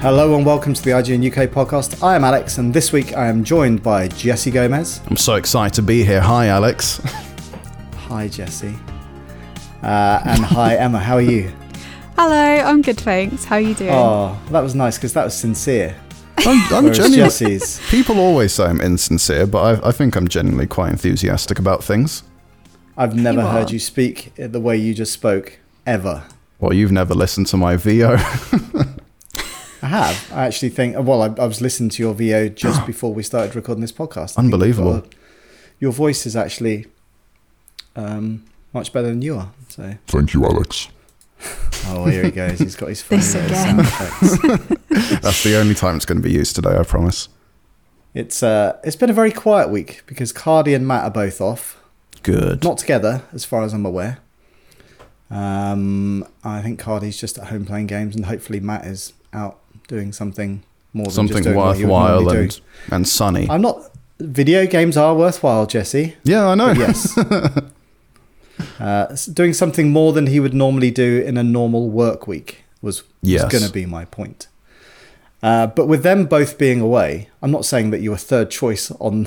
Hello and welcome to the IGN UK podcast. I am Alex, and this week I am joined by Jesse Gomez. I'm so excited to be here. Hi, Alex. Hi, Jesse. Uh, and hi, Emma. How are you? Hello, I'm good, thanks. How are you doing? Oh, that was nice because that was sincere. I'm, I'm genuinely. Jesse's. People always say I'm insincere, but I, I think I'm genuinely quite enthusiastic about things. I've never You heard are. you speak the way you just spoke ever. Well, you've never listened to my VO. I have. I actually think. Well, I, I was listening to your VO just before we started recording this podcast. I Unbelievable. got a- your voice is actually um, much better than you are. So, Thank you, Alex. oh, here he goes. He's got his funny This little again. sound effects. That's the only time it's going to be used today, I promise. It's uh, it's been a very quiet week because Cardi and Matt are both off, Good. not together as far as I'm aware. Um, I think Cardi's just at home playing games, and hopefully Matt is out doing something more than Something just doing what he would worthwhile and, do. and sunny. I'm not. Video games are worthwhile, Jesse. yeah, I know. Yes. uh, doing something more than he would normally do in a normal work week was, was Yes. going to be my point. Uh, but with them both being away, I'm not saying that you were third choice on, on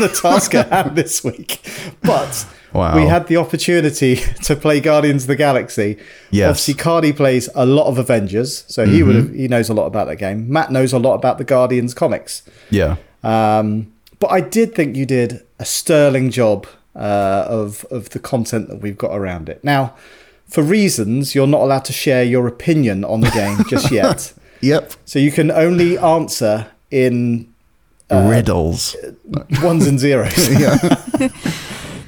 the task at hand this week, but Wow. we had the opportunity to play Guardians of the Galaxy. Yes. Obviously, Cardi plays a lot of Avengers, so he would have he knows a lot about that game. Matt knows a lot about the Guardians comics. Yeah. Um, but I did think you did a sterling job uh, of of the content that we've got around it. Now, for reasons you're not allowed to share your opinion on the game just yet, Yep. so you can only answer in Uh, Riddles. ones and zeros. yeah.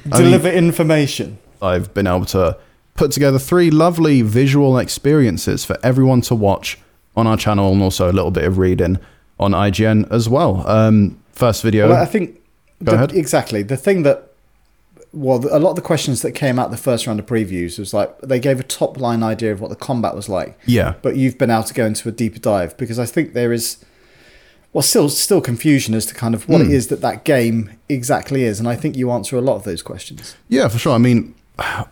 Deliver information. I've been able to put together three lovely visual experiences for everyone to watch on our channel and also a little bit of reading on IGN as well. Um, first video. Well, I think Go the- ahead. exactly the thing that well, a lot of the questions that came out the first round of previews was like they gave a top line idea of what the combat was like. yeah. but you've been able to go into a deeper dive because I think there is well still still confusion as to kind of what Hmm. it is that that game exactly is and I think you answer a lot of those questions. Yeah, for sure. I mean,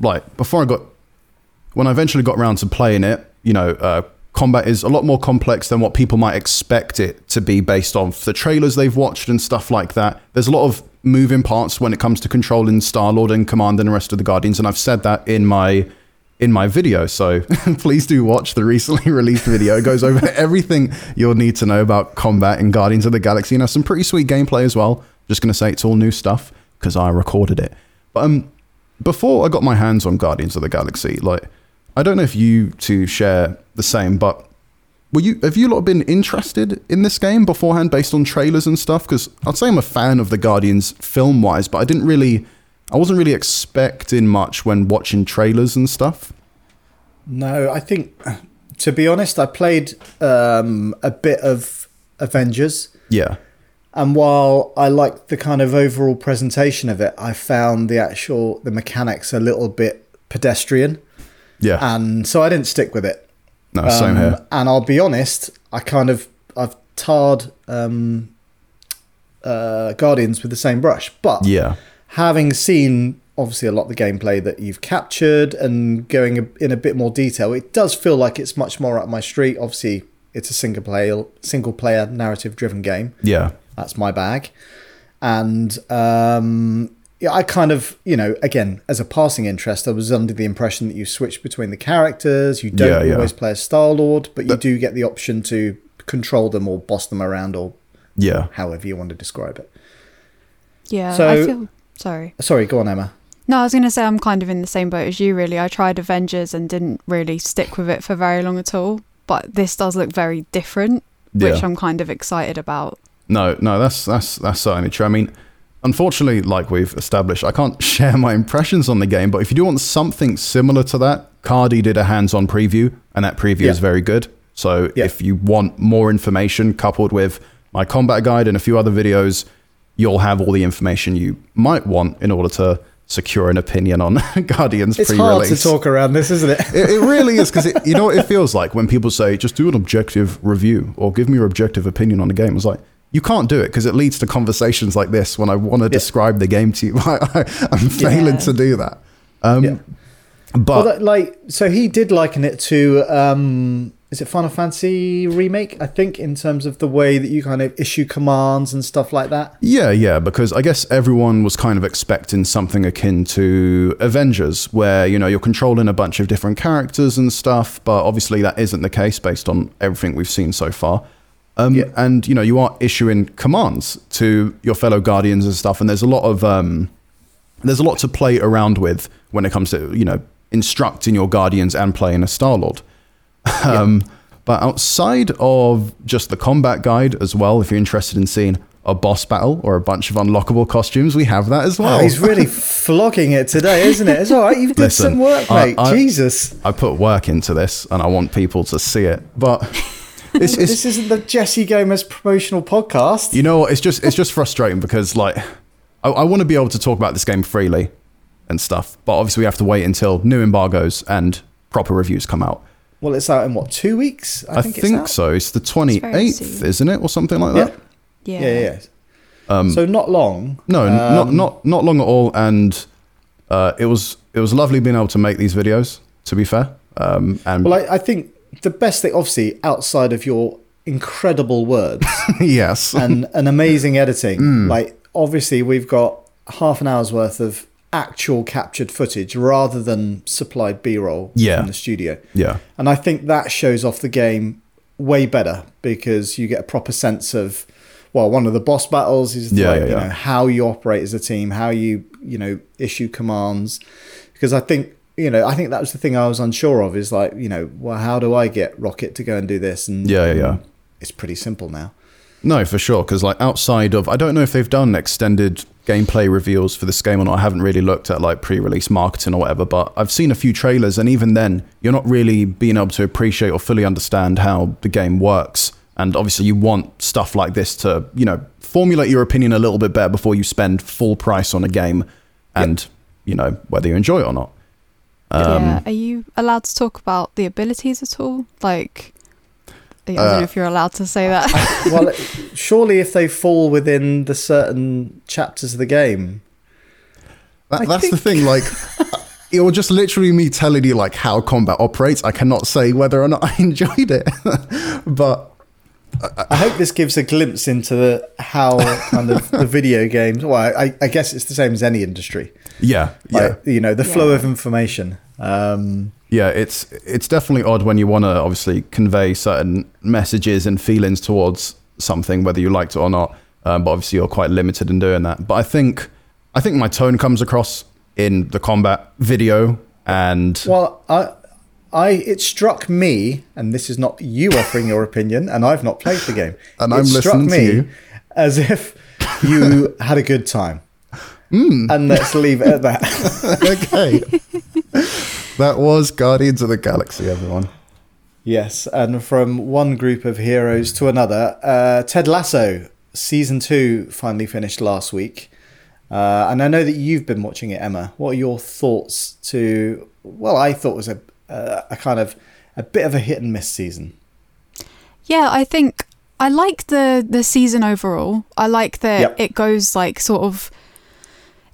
like before I got, when I eventually got around to playing it, you know, uh, combat is a lot more complex than what people might expect it to be based on the trailers they've watched and stuff like that. There's a lot of moving parts when it comes to controlling Star Lord and Command and the rest of the Guardians, and I've said that in my in my video. So please do watch the recently released video. It goes over everything you'll need to know about combat in Guardians of the Galaxy. And has some pretty sweet gameplay as well. Just gonna say it's all new stuff because I recorded it. But um, before I got my hands on Guardians of the Galaxy, like I don't know if you two share the same, but were you have you lot been interested in this game beforehand based on trailers and stuff? Because I'd say I'm a fan of the Guardians film wise, but I didn't really, I wasn't really expecting much when watching trailers and stuff. No, I think to be honest, I played um, a bit of Avengers Yeah, and while I liked the kind of overall presentation of it, I found the actual the mechanics a little bit pedestrian yeah, and so I didn't stick with it. no, same Um, here. And I'll be honest, I kind of I've tarred um, uh, Guardians with the same brush, but Yeah, having seen obviously a lot of the gameplay that you've captured and going in a bit more detail, it does feel like it's much more up my street. Obviously, it's a single player single player narrative driven game. yeah, That's my bag, and um, yeah, I kind of you know again as a passing interest, I was under the impression that you switch between the characters. You don't Yeah, yeah. always play as Star Lord, but you But- do get the option to control them or boss them around or yeah. however you want to describe it. yeah, so- I feel sorry. Sorry, go on, Emma. No, I was going to say I'm kind of in the same boat as you. Really, I tried Avengers and didn't really stick with it for very long at all. But this does look very different, which I'm kind of excited about. No, no, that's that's that's certainly true. I mean, unfortunately, like we've established, I can't share my impressions on the game. But if you do want something similar to that, Cardi did a hands-on preview, and that preview is very good. So Yeah. if you want more information coupled with my combat guide and a few other videos, you'll have all the information you might want in order to secure an opinion on Guardians It's pre-release. hard to talk around this, isn't it? It, it really is because you know what it feels like when people say just do an objective review or give me your objective opinion on the game. It's like you can't do it because it leads to conversations like this when I want to describe the game to you. I, am failing Yeah. to do that. Um, Yeah. But well, that, like, so he did liken it to um, is it Final Fantasy remake? I think in terms of the way that you kind of issue commands and stuff like that. Yeah, yeah, because I guess everyone was kind of expecting something akin to Avengers, where, you know, you're controlling a bunch of different characters and stuff, but obviously that isn't the case based on everything we've seen so far. Um, Yeah. And, you know, you are issuing commands to your fellow Guardians and stuff, and there's a lot of. Um, there's a lot to play around with when it comes to, you know, instructing your Guardians and playing a Star Lord. Um, But outside of just the combat guide as well, if you're interested in seeing a boss battle or a bunch of unlockable costumes, we have that as well. Oh, he's really flogging it today, isn't it? It's all right. You've did Listen, some work, I- mate. I- Jesus. I put work into this and I want people to see it. But it's, it's this isn't the Jesse Gomez promotional podcast. you know what? It's just it's just frustrating because like I, I want to be able to talk about this game freely and stuff, but obviously we have to wait until new embargoes and proper reviews come out. Well, it's out in what two weeks? I, think, it's so. It's the twenty very eighth, soon. isn't it, or something like that? Yeah. Yeah, yeah. yeah. so not long. No, not Um, not not long at all. And uh, it was it was lovely being able to make these videos. To be fair, um, and Well, I, I think the best thing, obviously, outside of your incredible words yes, and an amazing editing, Mm. like obviously we've got half an hour's worth of actual captured footage rather than supplied B-roll Yeah. from the studio. yeah, And I think that shows off the game way better because you get a proper sense of well, one of the boss battles is Yeah, like, yeah, you know, how you operate as a team, how you, you know, issue commands. Because I think, you know, I think that was the thing I was unsure of is like, you know, well, how do I get Rocket to go and do this? And Yeah, yeah, yeah. It's pretty simple now. no, for sure. Because like outside of, I don't know if they've done extended gameplay reveals for this game or not. I haven't really looked at like pre-release marketing or whatever, but I've seen a few trailers, and even then, you're not really being able to appreciate or fully understand how the game works. And obviously, you want stuff like this to, you know, formulate your opinion a little bit better before you spend full price on a game, and you know whether you enjoy it or not. Um, yeah. Are you allowed to talk about the abilities at all? Like, I don't Uh, know if you're allowed to say that. well, surely if they fall within the certain chapters of the game, That, I that's the thing. Like, it was just literally me telling you like how combat operates. I cannot say whether or not I enjoyed it, but I hope this gives a glimpse into the, how kind of the video games. Well, I, I guess it's the same as any industry. yeah, yeah, you know, the flow Yeah. of information. Um, yeah. It's it's definitely odd when you want to obviously convey certain messages and feelings towards something, whether you liked it or not. Um, but obviously, you're quite limited in doing that. But I think I think my tone comes across in the combat video, and well, I, I, it struck me, and this is not you offering your opinion, and I've not played the game. And it I'm struck listening to me you. as if you had a good time. Hmm. And let's leave it at that. okay, that was Guardians of the Galaxy, everyone. Yes, and from one group of heroes to another, uh, Ted Lasso season two finally finished last week, uh, and I know that you've been watching it, Emma. What are your thoughts to? Well, I thought was a a, a kind of a bit of a hit and miss season. Yeah, I think I like the the season overall. I like that Yep. it goes like sort of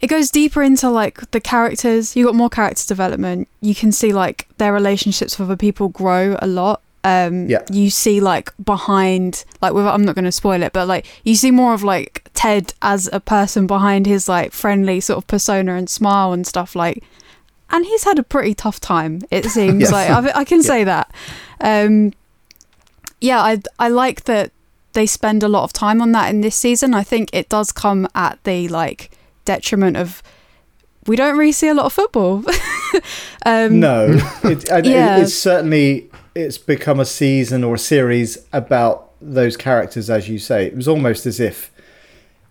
it goes deeper into like the characters. You got more character development. You can see like their relationships with other people grow a lot. Um Yeah. you see like behind like with I'm not going to spoil it, but like you see more of like Ted as a person behind his like friendly sort of persona and smile and stuff like and he's had a pretty tough time it seems Yes. like I, I can say that um yeah, I I like that they spend a lot of time on that in this season. I think it does come at the like detriment of we don't really see a lot of football. um, No, it, it- Yeah. it's certainly it's become a season or a series about those characters, as you say. It was almost as if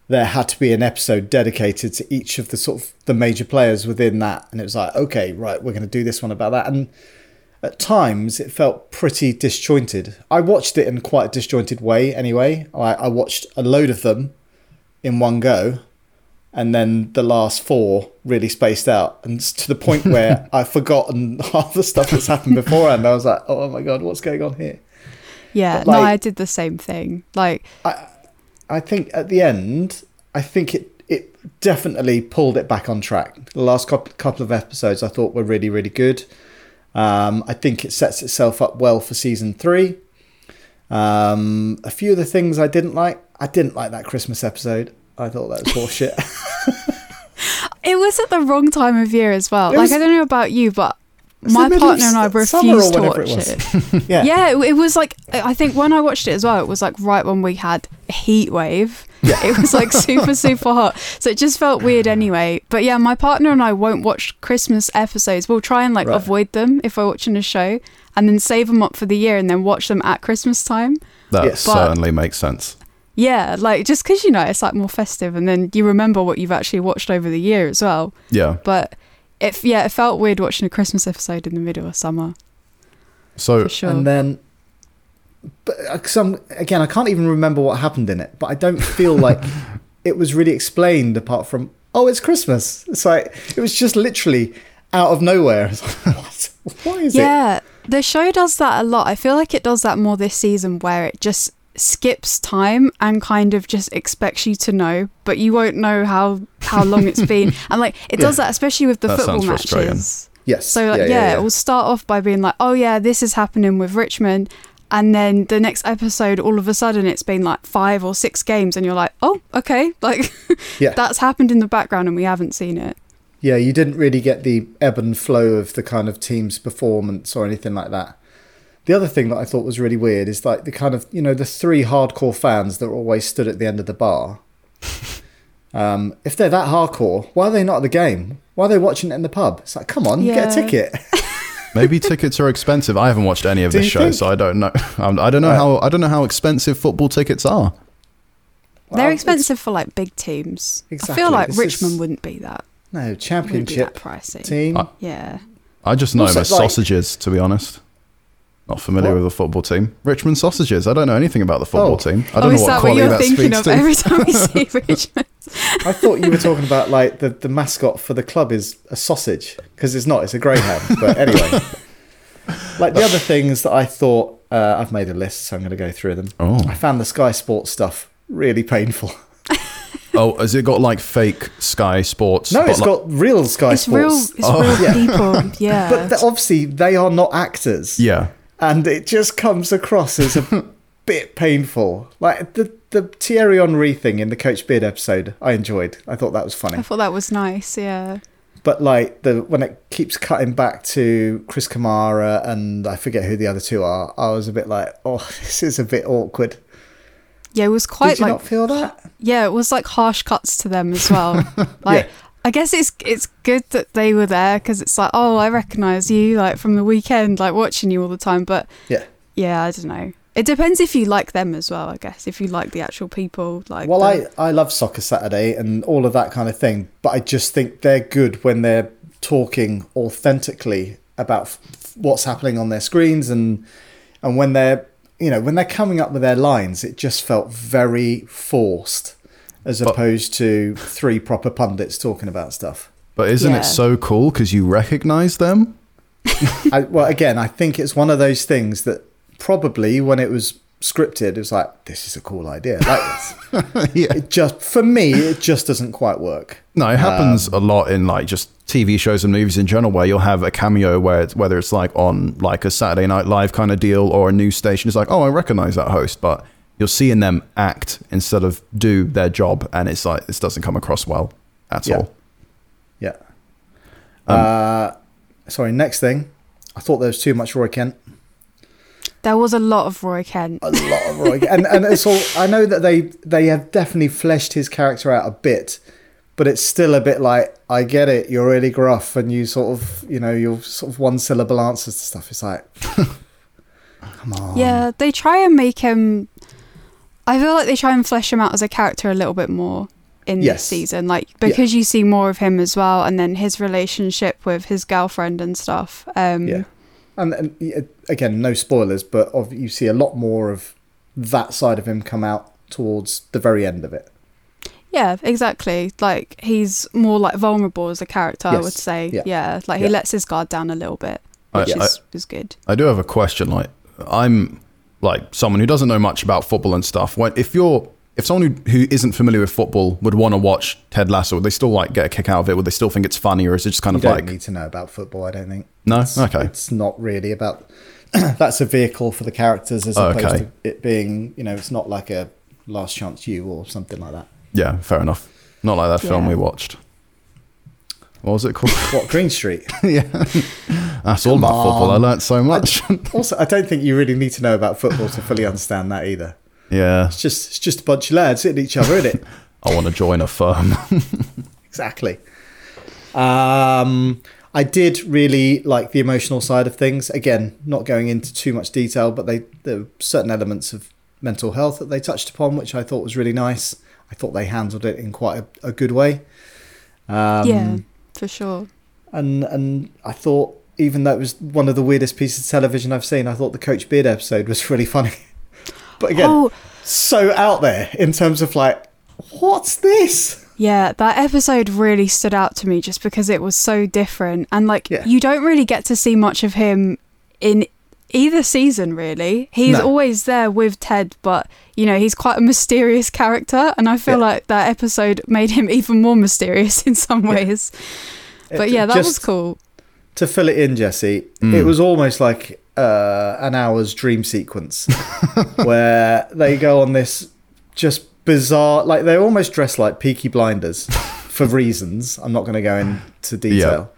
there had to be an episode dedicated to each of the sort of the major players within that, and it was like, okay, right, we're going to do this one about that, and at times it felt pretty disjointed. I watched it in quite a disjointed way, anyway. I, I watched a load of them in one go, and then the last four really spaced out, and to the point where I've forgotten half the stuff that's happened beforehand. I was like, oh my god, what's going on here? yeah, but, no, I did the same thing. Like, I I think at the end, I think it it definitely pulled it back on track. The last couple couple of episodes I thought were really really good. Um, I think it sets itself up well for season three. Um, a few of the things I didn't like. I didn't like that Christmas episode. I thought that was horseshit. It was at the wrong time of year as well. It like was- I don't know about you, but my the middle of partner and I summer refused to whenever watch it it. yeah. Yeah, it, it was like I think when I watched it as well, it was like right when we had a heat wave. It was like super super hot, so it just felt weird anyway. But yeah, my partner and I won't watch Christmas episodes. We'll try and like Right. avoid them if we're watching a show, and then save them up for the year and then watch them at Christmas time. That But- certainly makes sense. Yeah, like just because you know it's like more festive, and then you remember what you've actually watched over the year as well. Yeah. But it yeah, it felt weird watching a Christmas episode in the middle of summer So sure. And then, but uh, some again, I can't even remember what happened in it. But I don't feel like it was really explained apart from oh, it's Christmas. It's like it was just literally out of nowhere. What? Why is it? Yeah, the show does that a lot. I feel like it does that more this season where it just skips time and kind of just expects you to know, but you won't know how how long it's been. And like it does that especially with the That football matches. Yes. So like yeah, it will start off by being like, "Oh yeah, this is happening with Richmond." And then the next episode, all of a sudden, it's been like five or six games, and you're like, "Oh, okay, like Yeah. that's happened in the background, and we haven't seen it." Yeah, you didn't really get the ebb and flow of the kind of team's performance or anything like that. The other thing that I thought was really weird is like the kind of you know the three hardcore fans that always stood at the end of the bar. Um, if they're that hardcore, why are they not at the game? Why are they watching it in the pub? It's like, come on, get a ticket. maybe tickets are expensive. I haven't watched any of Do this show, think? so I don't know. Um, I don't know Right. how I don't know how expensive football tickets are. They're Well, expensive for like big teams. I feel like this Richmond is- wouldn't be that. No Wouldn't be championship that pricey. team. I- Yeah. I just know Also, them as like- sausages, to be honest. Not familiar What? with the football team. Richmond sausages. I don't know anything about the football Oh. team. I Oh, don't is know what that what you're that thinking speaks of to. every time we see Richmond? I thought you were talking about like the, the mascot for the club is a sausage because it's not. It's a greyhound. But anyway, like the other things that I thought uh, I've made a list, so I'm going to go through them. Oh. I found the Sky Sports stuff really painful. oh, has it got like fake Sky Sports? No, it's like- got real Sky it's real. Sports. It's Oh. real Yeah. people. Yeah. But obviously, they are not actors, Yeah. And it just comes across as a bit painful. Like the the Thierry Henry thing in the Coach Beard episode, I enjoyed. I thought that was funny. I thought that was nice. Yeah. But like the when it keeps cutting back to Chris Kamara and I forget who the other two are, I was a bit like, oh, this is a bit awkward. Yeah. It was quite Did you like. not feel that? yeah, it was like harsh cuts to them as well. like. Yeah. I guess it's it's good that they were there because it's like oh I recognise you like from the weekend like watching you all the time but Yeah. yeah I don't know it depends if you like them as well I guess if you like the actual people like Well, the- I I love Soccer Saturday and all of that kind of thing, but I just think they're good when they're talking authentically about f- what's happening on their screens and and when they're you know when they're coming up with their lines, it just felt very forced as But- opposed to three proper pundits talking about stuff. But isn't Yeah. it so cool because you recognize them? I, well, again, I think it's one of those things that probably when it was scripted, it was like, this is a cool idea. Like this. yeah. it just for me, it just doesn't quite work. No, it happens um, a lot in like just TV shows and movies in general, where you'll have a cameo where it's, whether it's like on like a Saturday Night Live kind of deal or a news station, it's like, oh, I recognize that host, but you're seeing them act instead of do their job, and it's like this doesn't come across well at Yeah. all. Yeah. Um, uh, sorry. Next thing, I thought there was too much Roy Kent. there was a lot of Roy Kent A lot of Roy, Kent. and and it's all. I know that they they have definitely fleshed his character out a bit, but it's still a bit like I get it. You're really gruff, and you sort of you know your sort of one syllable answers to stuff. It's like, come on. yeah they try and make him I feel like they try and flesh him out as a character a little bit more in Yes. this season like because you see more of him as well and then his relationship with his girlfriend and stuff um Yeah. And, and again, no spoilers, but of, you see a lot more of that side of him come out towards the very end of it. Yeah, exactly. Like he's more like vulnerable as a character, I would say. Yeah. Yeah, like Yeah. he lets his guard down a little bit, I- which I- is is good. I do have a question. Like, I'm like someone who doesn't know much about football and stuff. When if you're if someone who, who isn't familiar with football would want to watch Ted Lasso, would they still like get a kick out of it? Would they still think it's funny, or is it just kind You of don't like need to know about football, I don't think. no? It's, Okay, It's not really about. that's a vehicle for the characters as Oh, opposed okay. to it being, you know, it's not like a Last Chance U or something like that. yeah, fair enough. Not like that film we watched. What was it called? What Green Street? yeah, that's all Come about football. I on. learnt so much. also, I don't think you really need to know about football to fully understand that either. yeah, It's just it's just a bunch of lads hitting each other, isn't it? I want to join a firm. exactly. Um, I did really like the emotional side of things. Again, not going into too much detail, but they there were certain elements of mental health that they touched upon, which I thought was really nice. I thought they handled it in quite a, a good way. Um, yeah, for sure. and and I thought even though it was one of the weirdest pieces of television I've seen, I thought the Coach Beard episode was really funny. but again, Oh, so out there in terms of like, what's this? Yeah, that episode really stood out to me just because it was so different. And like, Yeah. you don't really get to see much of him in either season, really. He's No. always there with Ted, but, you know, he's quite a mysterious character. And I feel Yeah. like that episode made him even more mysterious in some ways. But It- yeah, that was cool. To fill it in, Jesse, Mm. it was almost like uh, an hour's dream sequence where they go on this just bizarre, like they're almost dressed like Peaky Blinders for reasons. I'm not going to go into detail.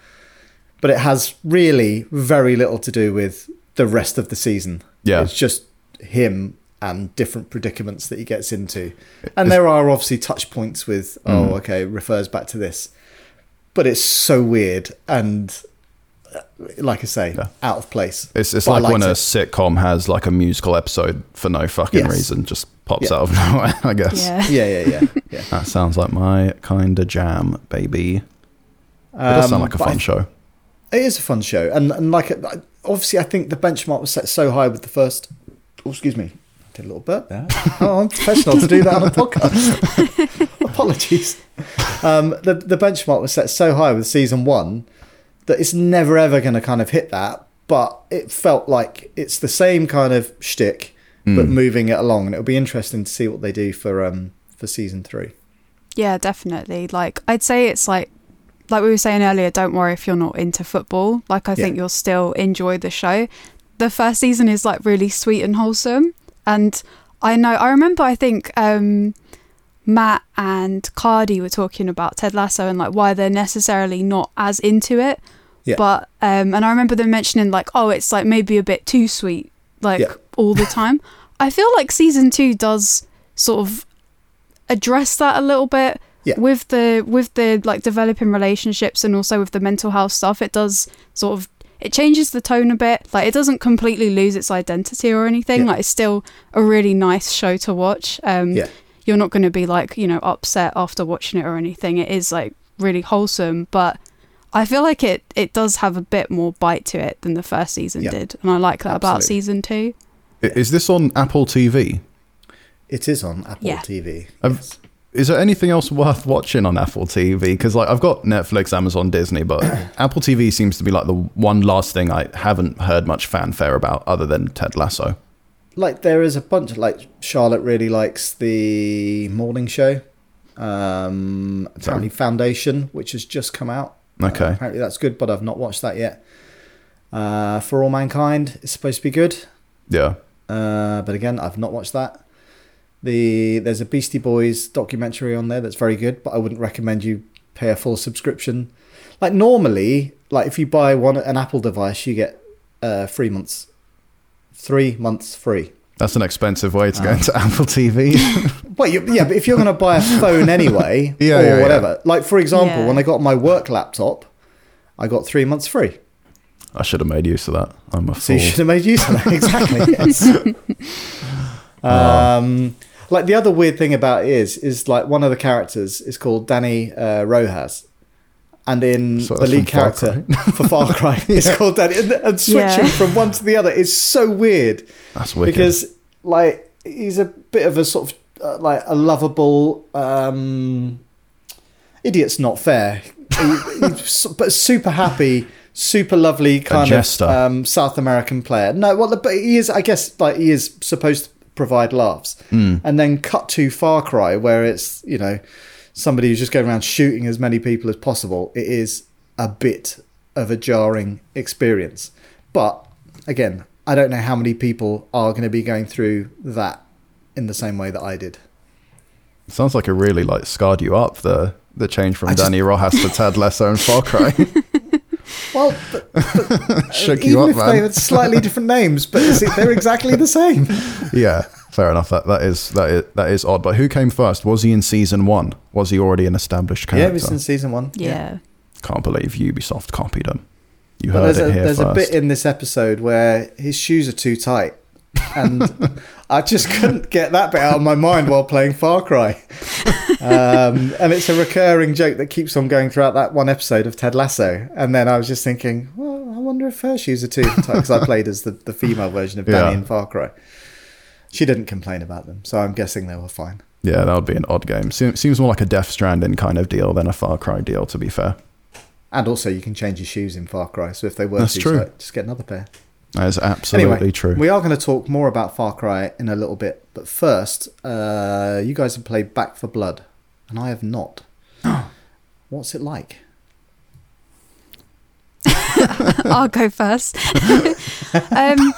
But it has really very little to do with the rest of the season. Yeah. It's just him and different predicaments that he gets into. And there are obviously touch points with, oh, okay, refers back to this. But it's so weird and, uh, like I say, Yeah. out of place. It's it's But like when liked a sitcom has like a musical episode for no fucking Yes. reason, just pops Yeah. out of nowhere. I guess Yeah. Yeah, yeah, yeah. yeah. that sounds like my kind of jam, baby. It does sound Um, like a but I fun show. It is a fun show, and and like obviously, I think the benchmark was set so high with the first. Oh, excuse me, I did a little burp there. oh, I'm professional to do that on a podcast. Apologies. Um, the the benchmark was set so high with season one that it's never ever going to kind of hit that. But it felt like it's the same kind of shtick, but moving it along, and it'll be interesting to see what they do for um for season three. Yeah, definitely. Like I'd say it's like like we were saying earlier, don't worry if you're not into football. Like I think you'll still enjoy the show. The first season is like really sweet and wholesome. And I know I remember I think um Matt and Cardi were talking about Ted Lasso and like why they're necessarily not as into it. Yeah. But um and I remember them mentioning like, oh, it's like maybe a bit too sweet, like Yeah. all the time. I feel like season two does sort of address that a little bit Yeah. with the with the like developing relationships and also with the mental health stuff it does sort of it changes the tone a bit like it doesn't completely lose its identity or anything Yeah. like it's still a really nice show to watch um Yeah. you're not going to be like you know upset after watching it or anything it is like really wholesome but I feel like it it does have a bit more bite to it than the first season Yeah. did and I like that about season 2 Is this on Apple TV? It is on Apple Yeah. TV. Um, yes. Is there anything else worth watching on Apple TV? Because like I've got Netflix, Amazon, Disney, but Apple TV seems to be like the one last thing I haven't heard much fanfare about, other than Ted Lasso. like there is a bunch like Charlotte really likes the morning show. Um, apparently Foundation, which has just come out. Okay. Uh, apparently that's good, but I've not watched that yet. Uh, For All Mankind is supposed to be good, Yeah. uh, but again I've not watched that. The there's a Beastie Boys documentary on there that's very good, but I wouldn't recommend you pay a full subscription. Like normally, like if you buy one an Apple device, you get uh, three months, three months free. That's an expensive way Ah. to go into Apple TV. Well, you, yeah, but if you're going to buy a phone anyway, Yeah, or yeah, yeah. whatever, like for example, Yeah. when I got my work laptop, I got three months free. I should have made use of that. I'm a So fool. you should have made use of that. exactly. Yes. um, like the other weird thing about it is, is like one of the characters is called Danny uh, Rojas. And in So the lead from Far character for Far Cry, it's called Danny. And, and switching Yeah. from one to the other is so weird. That's wicked. because like he's a bit of a sort of uh, like a lovable um idiot's not fair he, he's but super happy super lovely kind of jester. um south american player no well but he is i guess like he is supposed to provide laughs. Hmm. And then cut to Far Cry, where it's, you know, somebody who's just going around shooting as many people as possible. It is a bit of a jarring experience. But again, I don't know how many people are going to be going through that in the same way that I did. Sounds like it really like scarred you up the the change from just- Danny Rojas to Ted Lasso and Far Cry. Well, but, Shook you even up, if they man. had slightly different names, but is it- they're exactly the same. yeah, fair enough. That that is that is that is odd. But who came first? Was he in season one? Was he already an established character? Yeah, it character? was in season one. Yeah. Can't believe Ubisoft copied him. You But heard there's it a here there's first. a bit in this episode where his shoes are too tight, and I just couldn't get that bit out of my mind while playing Far Cry. Um, and it's a recurring joke that keeps on going throughout that one episode of Ted Lasso. And then I was just thinking, well, I wonder if her shoes are too tight because I played as the, the female version of Danny Yeah. in Far Cry. She didn't complain about them, so I'm guessing they were fine. yeah, that would be an odd game. Seems more like a Death Stranding kind of deal than a Far Cry deal. To be fair, And also, you can change your shoes in Far Cry, so if they were That's too true. just get another pair. That is absolutely anyway, true. We are going to talk more about Far Cry in a little bit, but first, uh, you guys have played Back 4 Blood, and I have not. What's it like? I'll go first. um,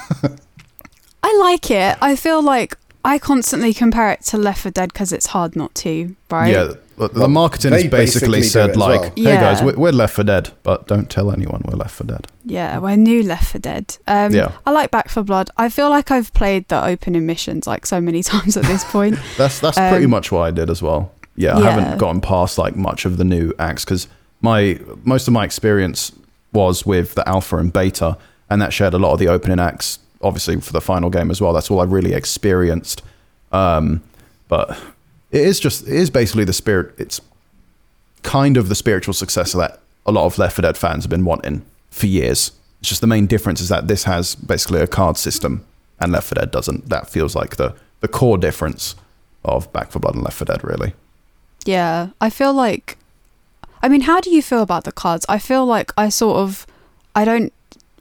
I like it. I feel like I constantly compare it to Left 4 Dead because it's hard not to, right? Yeah, the, the Well, marketing they has basically, basically said like, well. "Hey guys, we're, we're Left 4 Dead, but don't tell anyone we're Left 4 Dead." Yeah, we're new Left 4 Dead. Um, Yeah. I like Back 4 Blood. I feel like I've played the opening missions like so many times at this point. That's that's pretty Um, much what I did as well. Yeah, I Yeah. haven't gotten past like much of the new acts because my most of my experience was with the alpha and beta, and that shared a lot of the opening acts. Obviously, for the final game as well. That's all I really experienced. Um, but it is just it is basically the spirit. It's kind of the spiritual successor that a lot of Left 4 Dead fans have been wanting for years. It's just the main difference is that this has basically a card system and Left 4 Dead doesn't. That feels like the the core difference of Back 4 Blood and Left 4 Dead, really. Yeah, I feel like. I mean, how do you feel about the cards? I feel like I sort of. I don't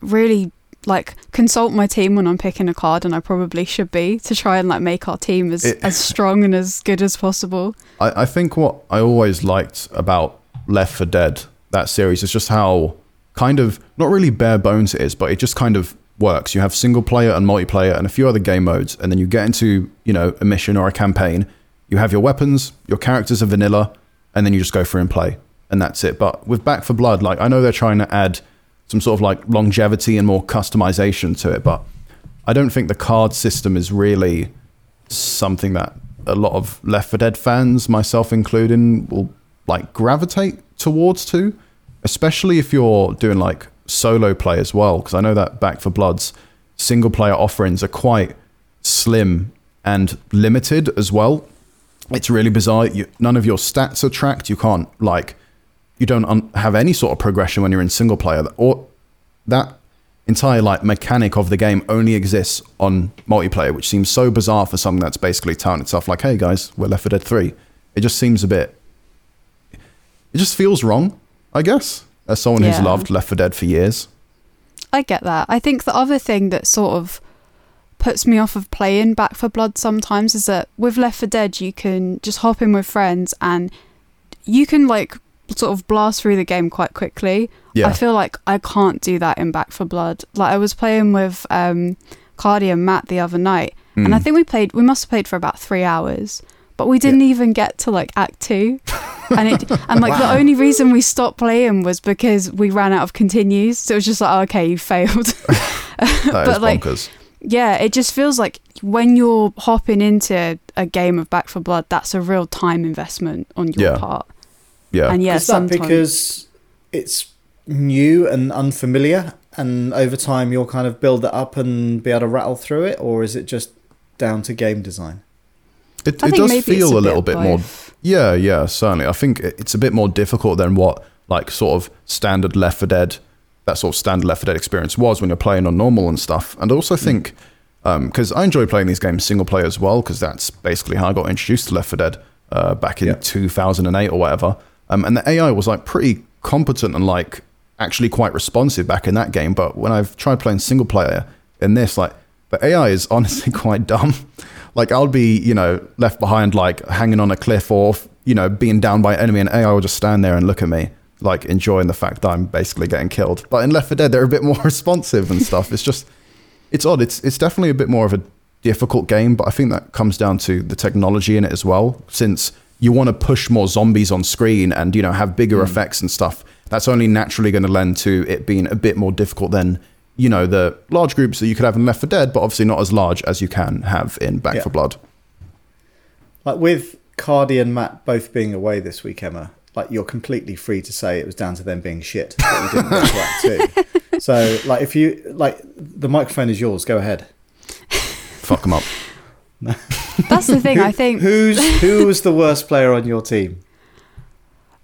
really like consult my team when I'm picking a card, and I probably should be to try and like make our team as, It- as strong and as good as possible. I, I think what I always liked about Left 4 Dead, that series, is just how kind of not really bare bones it is, but it just kind of works. You have single player and multiplayer and a few other game modes, and then you get into, you know, a mission or a campaign. You have your weapons, your characters are vanilla, and then you just go through and play. And that's it. But with Back 4 Blood, like I know they're trying to add some sort of like longevity and more customization to it, but I don't think the card system is really something that a lot of Left 4 Dead fans, myself including, will like gravitate towards too. Especially if you're doing like solo play as well, because I know that Back 4 Blood's single player offerings are quite slim and limited as well. It's really bizarre. You, none of your stats are tracked. You can't like, you don't un- have any sort of progression when you're in single player. Or that entire like mechanic of the game only exists on multiplayer, which seems so bizarre for something that's basically touting itself like, "Hey guys, we're Left 4 Dead 3." It just seems a bit. It just feels wrong, I guess, as someone who's loved Left 4 Dead for years. I get that. I think the other thing that sort of puts me off of playing Back 4 Blood sometimes is that with Left 4 Dead, you can just hop in with friends and you can like sort of blast through the game quite quickly. Yeah, I feel like I can't do that in Back 4 Blood. Like I was playing with um, Cardi and Matt the other night, and I Mm. think we played. We must have played for about three hours, but we didn't even get to like Act Two. And it and like the only reason we stopped playing was because we ran out of continues. So it was just like, oh, okay, you failed. but, like, bonkers. yeah, it just feels like when you're hopping into a game of Back 4 Blood, that's a real time investment on your Yeah. part. Yeah, And yeah, is that sometimes because it's new and unfamiliar, and over time you'll kind of build it up and be able to rattle through it, or is it just down to game design? it, I it think does maybe it's feel a a little bit bit of more both. Yeah, yeah, certainly. I think it- it's a bit more difficult than what like sort of standard Left 4 Dead, that sort of standard Left 4 Dead experience was when you're playing on normal and stuff. And I also think because I enjoy playing these games single player as well, because that's basically how I got introduced to Left 4 Dead uh, back in Yeah. 2008 or whatever. Um, and the AI was like pretty competent and like actually quite responsive back in that game. But when I've tried playing single player in this, like the AI is honestly quite dumb. like I'll be, you know, left behind, like hanging on a cliff or, you know, being down by an enemy, and AI will just stand there and look at me, like enjoying the fact that I'm basically getting killed. But in Left 4 Dead, they're a bit more responsive and stuff. It's just, it's odd. It's it's definitely a bit more of a difficult game, but I think that comes down to the technology in it as well. Since you want to push more zombies on screen and you know have bigger Mm. effects and stuff, that's only naturally going to lend to it being a bit more difficult than you know the large groups that you could have in Left 4 Dead, but obviously not as large as you can have in Back Yeah. for Blood. Like with Cardi and Matt both being away this week, Emma, like you're completely free to say it was down to them being shit. That you didn't go to So, like, if you like, the microphone is yours. Go ahead. Fuck them up. That's the thing. I think. Who's who was the worst player on your team?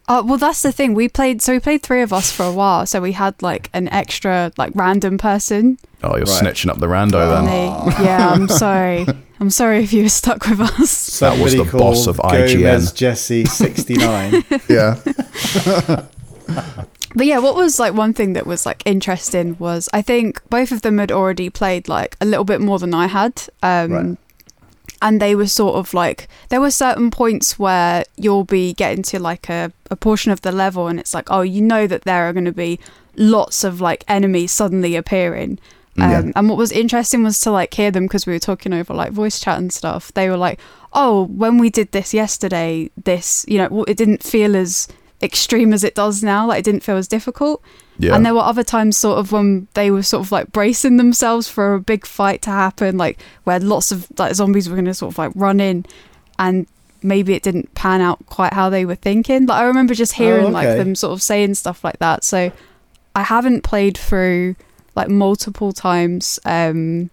Uh, well, that's the thing. We played. So we played three of us for a while. So we had like an extra, like random person. Oh, you're Right. snitching up the rando And then. they, yeah, I'm sorry. I'm sorry if you were stuck with us. That was the boss called of IGN. Gomez Jesse sixty nine. Yeah. But yeah, what was like one thing that was like interesting was I think both of them had already played like a little bit more than I had. Um, Right. And they were sort of like, there were certain points where you'll be getting to like a, a portion of the level and it's like, oh, you know that there are going to be lots of like enemies suddenly appearing. Um, Yeah. And what was interesting was to like hear them because we were talking over like voice chat and stuff. They were like, "Oh, when we did this yesterday, this you know it didn't feel as extreme as it does now. Like it didn't feel as difficult." Yeah. And there were other times, sort of, when they were sort of like bracing themselves for a big fight to happen, like where lots of like zombies were going to sort of like run in, and maybe it didn't pan out quite how they were thinking. Like I remember just hearing like okay. them sort of saying stuff like that. So I haven't played through like multiple times. Um,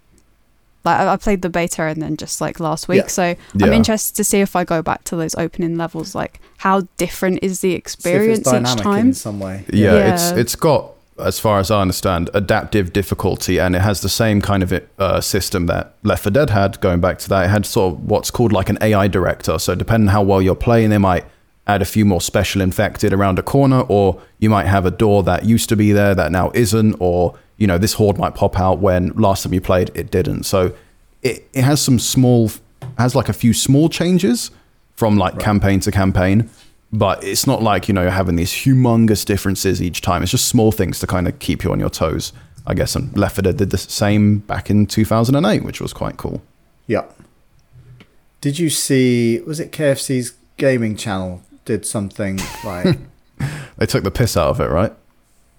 like I I played the beta and then just like last week. Yeah. So I'm interested to see if I go back to those opening levels. Like how different is the See if experience it's each time? in some way. Yeah, Yeah. it's it's got, as far as I understand, adaptive difficulty, and it has the same kind of uh, system that Left 4 Dead had. Going back to that, it had sort of what's called like an AI director. So depending how well you're playing, they might add a few more special infected around a corner, or you might have a door that used to be there that now isn't, or you know this horde might pop out when last time you played it didn't. So it it has some small, has like a few small changes from like campaign to campaign but it's not like you know you're having these humongous differences each time it's just small things to kind of keep you on your toes i guess and left 4 Dead did the same back in 2008 which was quite cool Yeah. Did you see? Was it KFC's gaming channel did something like they took the piss out of it right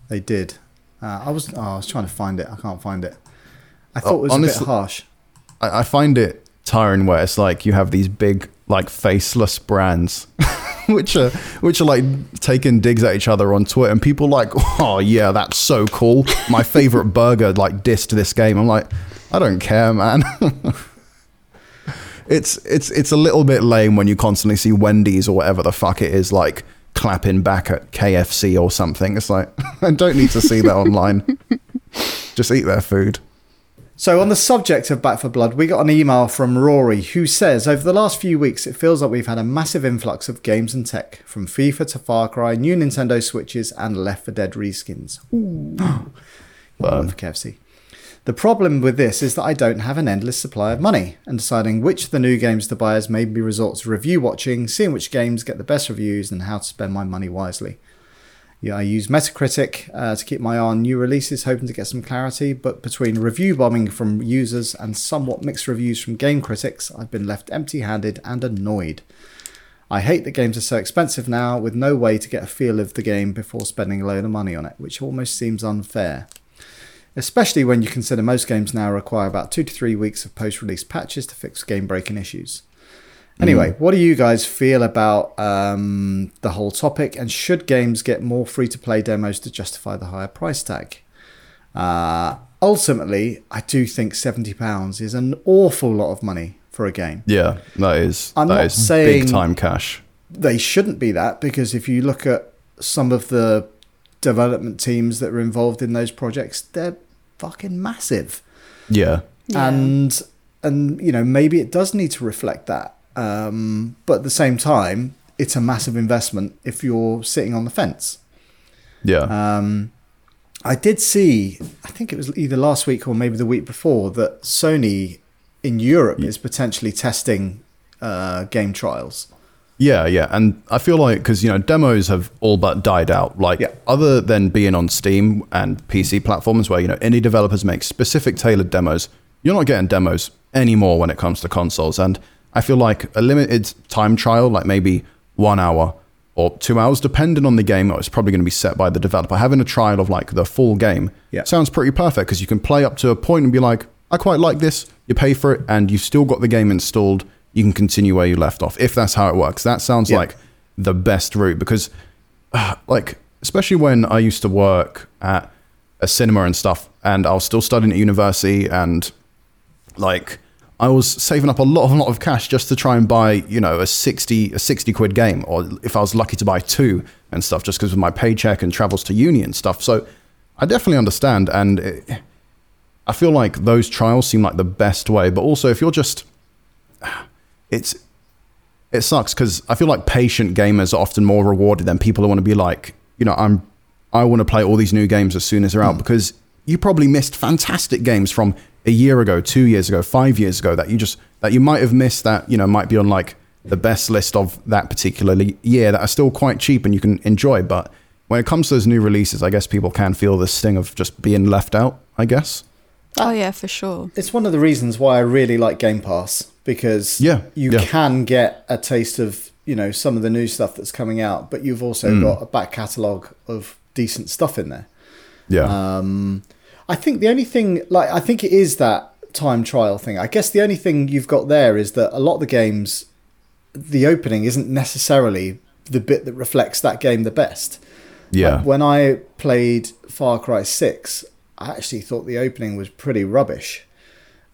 they did? Uh, I was. Oh, I was trying to find it. I can't find it. I thought Oh, it was a honestly- bit harsh. I, I find it tiring where it's like you have these big like faceless brands which are which are like taking digs at each other on twitter and people like oh yeah that's so cool my favorite burger like dissed this game i'm like i don't care man it's it's it's a little bit lame when you constantly see wendy's or whatever the fuck it is like clapping back at kfc or something it's like i don't need to see that online just eat their food So, on the subject of Back 4 Blood, we got an email from Rory who says Over the last few weeks, it feels like we've had a massive influx of games and tech, from FIFA to Far Cry, new Nintendo Switches, and Left 4 Dead reskins. Ooh. For KFC. The problem with this is that I don't have an endless supply of money, and deciding which of the new games to buy has made me resort to review watching, seeing which games get the best reviews, and how to spend my money wisely. Yeah, I use Metacritic uh, to keep my eye on new releases, hoping to get some clarity. But between review bombing from users and somewhat mixed reviews from game critics, I've been left empty handed and annoyed. I hate that games are so expensive now, with no way to get a feel of the game before spending a load of money on it, which almost seems unfair. Especially when you consider most games now require about two to three weeks of post release patches to fix game breaking issues. Anyway, what do you guys feel about um, the whole topic? And should games get more free to play demos to justify the higher price tag? Uh, ultimately, I do think £70 is an awful lot of money for a game. Yeah, that is I'm that not is saying- big time cash. They shouldn't be that because if you look at some of the development teams that are involved in those projects, they're fucking massive. Yeah, Yeah. and and you know maybe it does need to reflect that um, but at the same time it's a massive investment if you're sitting on the fence yeah, um, i did see i think it was either last week or maybe the week before that sony in Europe is potentially testing uh, game trials. Yeah, yeah, and I feel like because you know demos have all but died out. Like Yeah. other than being on Steam and PC platforms where you know indie developers make specific tailored demos, you're not getting demos anymore when it comes to consoles. And I feel like a limited time trial, like maybe one hour or two hours, depending on the game, oh, it's probably going to be set by the developer. Having a trial of like the full game Yeah. sounds pretty perfect because you can play up to a point and be like, I quite like this. You pay for it, and you've still got the game installed. You can continue where you left off if that's how it works. That sounds Yeah. like the best route because, uh, like, especially when I used to work at a cinema and stuff, and I was still studying at university, and like I was saving up a lot of a lot of cash just to try and buy, you know, a sixty a sixty quid game, or if I was lucky to buy two and stuff, just because of my paycheck and travels to uni and stuff. So I definitely understand, and it, I feel like those trials seem like the best way. But also, if you're just, it's it sucks because I feel like patient gamers are often more rewarded than people who want to be like, you know, I'm I want to play all these new games as soon as they're out hmm. because you probably missed fantastic games from a year ago, two years ago, five years ago that you just that you might have missed that you know might be on like the best list of that particular le- year that are still quite cheap and you can enjoy. But when it comes to those new releases, I guess people can feel the sting of just being left out. I guess. Oh yeah, for sure. It's one of the reasons why I really like Game Pass because Yeah, you yeah. can get a taste of you know some of the new stuff that's coming out, but you've also Mm. got a back catalogue of decent stuff in there. Yeah. Um, I think the only thing, like, I think it is that time trial thing. I guess the only thing you've got there is that a lot of the games, the opening isn't necessarily the bit that reflects that game the best. yeah. Like, when I played Far Cry 6, I actually thought the opening was pretty rubbish.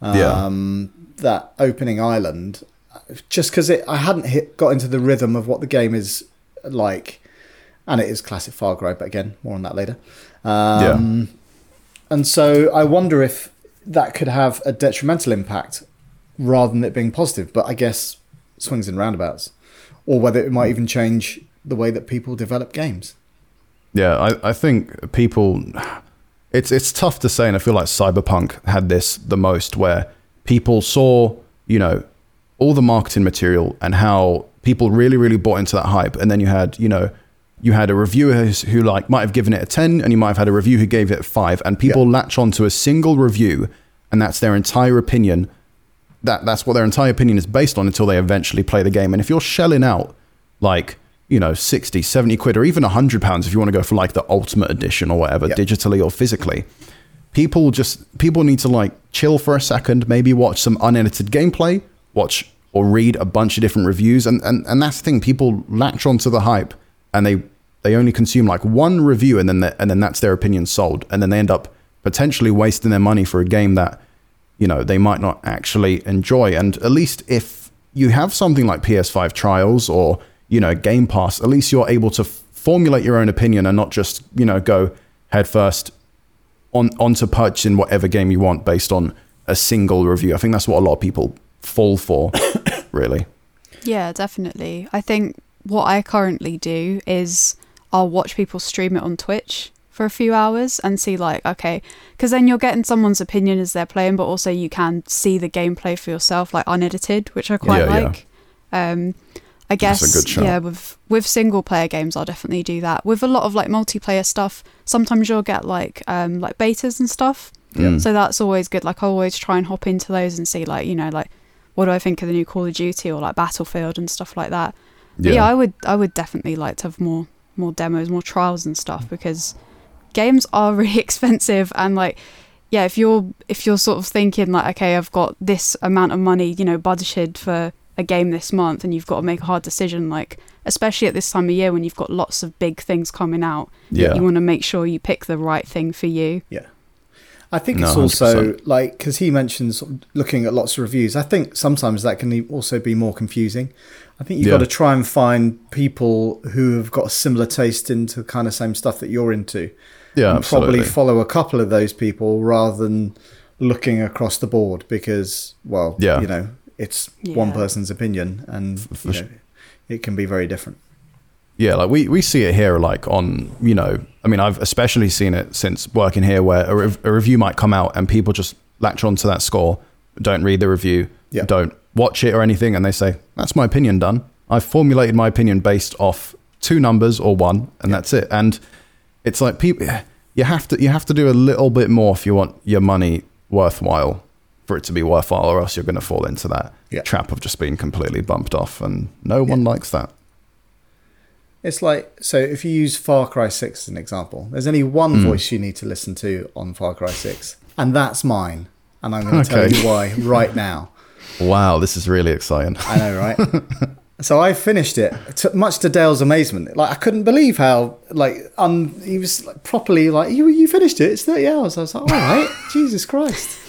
Yeah. Um, That opening island, just because I hadn't hit, got into the rhythm of what the game is like, and it is classic Far Cry, but again, more on that later. Um, And so I wonder if that could have a detrimental impact rather than it being positive. But I guess swings and roundabouts, or whether it might even change the way that people develop games. Yeah, I, I think people it's it's tough to say and I feel like Cyberpunk had this the most where people saw, you know, all the marketing material and how people really, really bought into that hype. And then you had, you know, you had a reviewer who like might have given it a 10 and you might have had a review who gave it a 5 and people latch onto a single review and that's their entire opinion. That that's what their entire opinion is based on until they eventually play the game. And if you're shelling out like you know 60 70 quid or even 100 pounds if you want to go for like the ultimate edition or whatever Yep. digitally or physically people just people need to like chill for a second maybe watch some unedited gameplay watch or read a bunch of different reviews and and, and that's the thing people latch onto the hype and they they only consume like one review and then and then that's their opinion sold and then they end up potentially wasting their money for a game that you know they might not actually enjoy and at least if you have something like ps5 trials or you know game pass at least you're able to f- formulate your own opinion and not just you know go head first on onto purchasing whatever game you want based on a single review i think that's what a lot of people fall for really Yeah, definitely. I think what I currently do is I'll watch people stream it on Twitch for a few hours and see like okay because then you're getting someone's opinion as they're playing but also you can see the gameplay for yourself like unedited which i quite Yeah, yeah. like um i That's guess a good shout. yeah with with single player games i'll definitely do that with a lot of like multiplayer stuff sometimes you'll get like um like betas and stuff Mm. so that's always good like i always try and hop into those and see like you know like what do i think of the new call of duty or like battlefield and stuff like that But yeah. I would I would definitely like to have more more demos, more trials and stuff because games are really expensive and like yeah, if you're if you're sort of thinking like okay, I've got this amount of money, you know, budgeted for a game this month and you've got to make a hard decision like especially at this time of year when you've got lots of big things coming out, yeah you want to make sure you pick the right thing for you. Yeah. I think No, it's also 100%. like because he mentions looking at lots of reviews. I think sometimes that can also be more confusing. I think you've Yeah. got to try and find people who have got a similar taste into kind of same stuff that you're into. yeah and probably follow a couple of those people rather than looking across the board because, well, Yeah. you know, it's one person's opinion and you know, it can be very different. Yeah, like we, we see it here, like on, you know, I mean, I've especially seen it since working here where a, rev- a review might come out and people just latch onto that score, don't read the review, Yeah. don't watch it or anything, and they say that's my opinion done. I've formulated my opinion based off two numbers or one, and that's it. And it's like people, you have to you have to do a little bit more if you want your money worthwhile for it to be worthwhile, or else you're going to fall into that Yeah. trap of just being completely bumped off, and no one likes that. It's like so if you use Far Cry 6 as an example, there's only one Hmm. voice you need to listen to on Far Cry 6, and that's mine. And I'm going to tell you why right now. Wow, this is really exciting. I know, right? so I finished it, to, much to Dale's amazement. Like I couldn't believe how like un, he was like, properly like you you finished it. It's 30 hours. I was like, all right, Jesus Christ.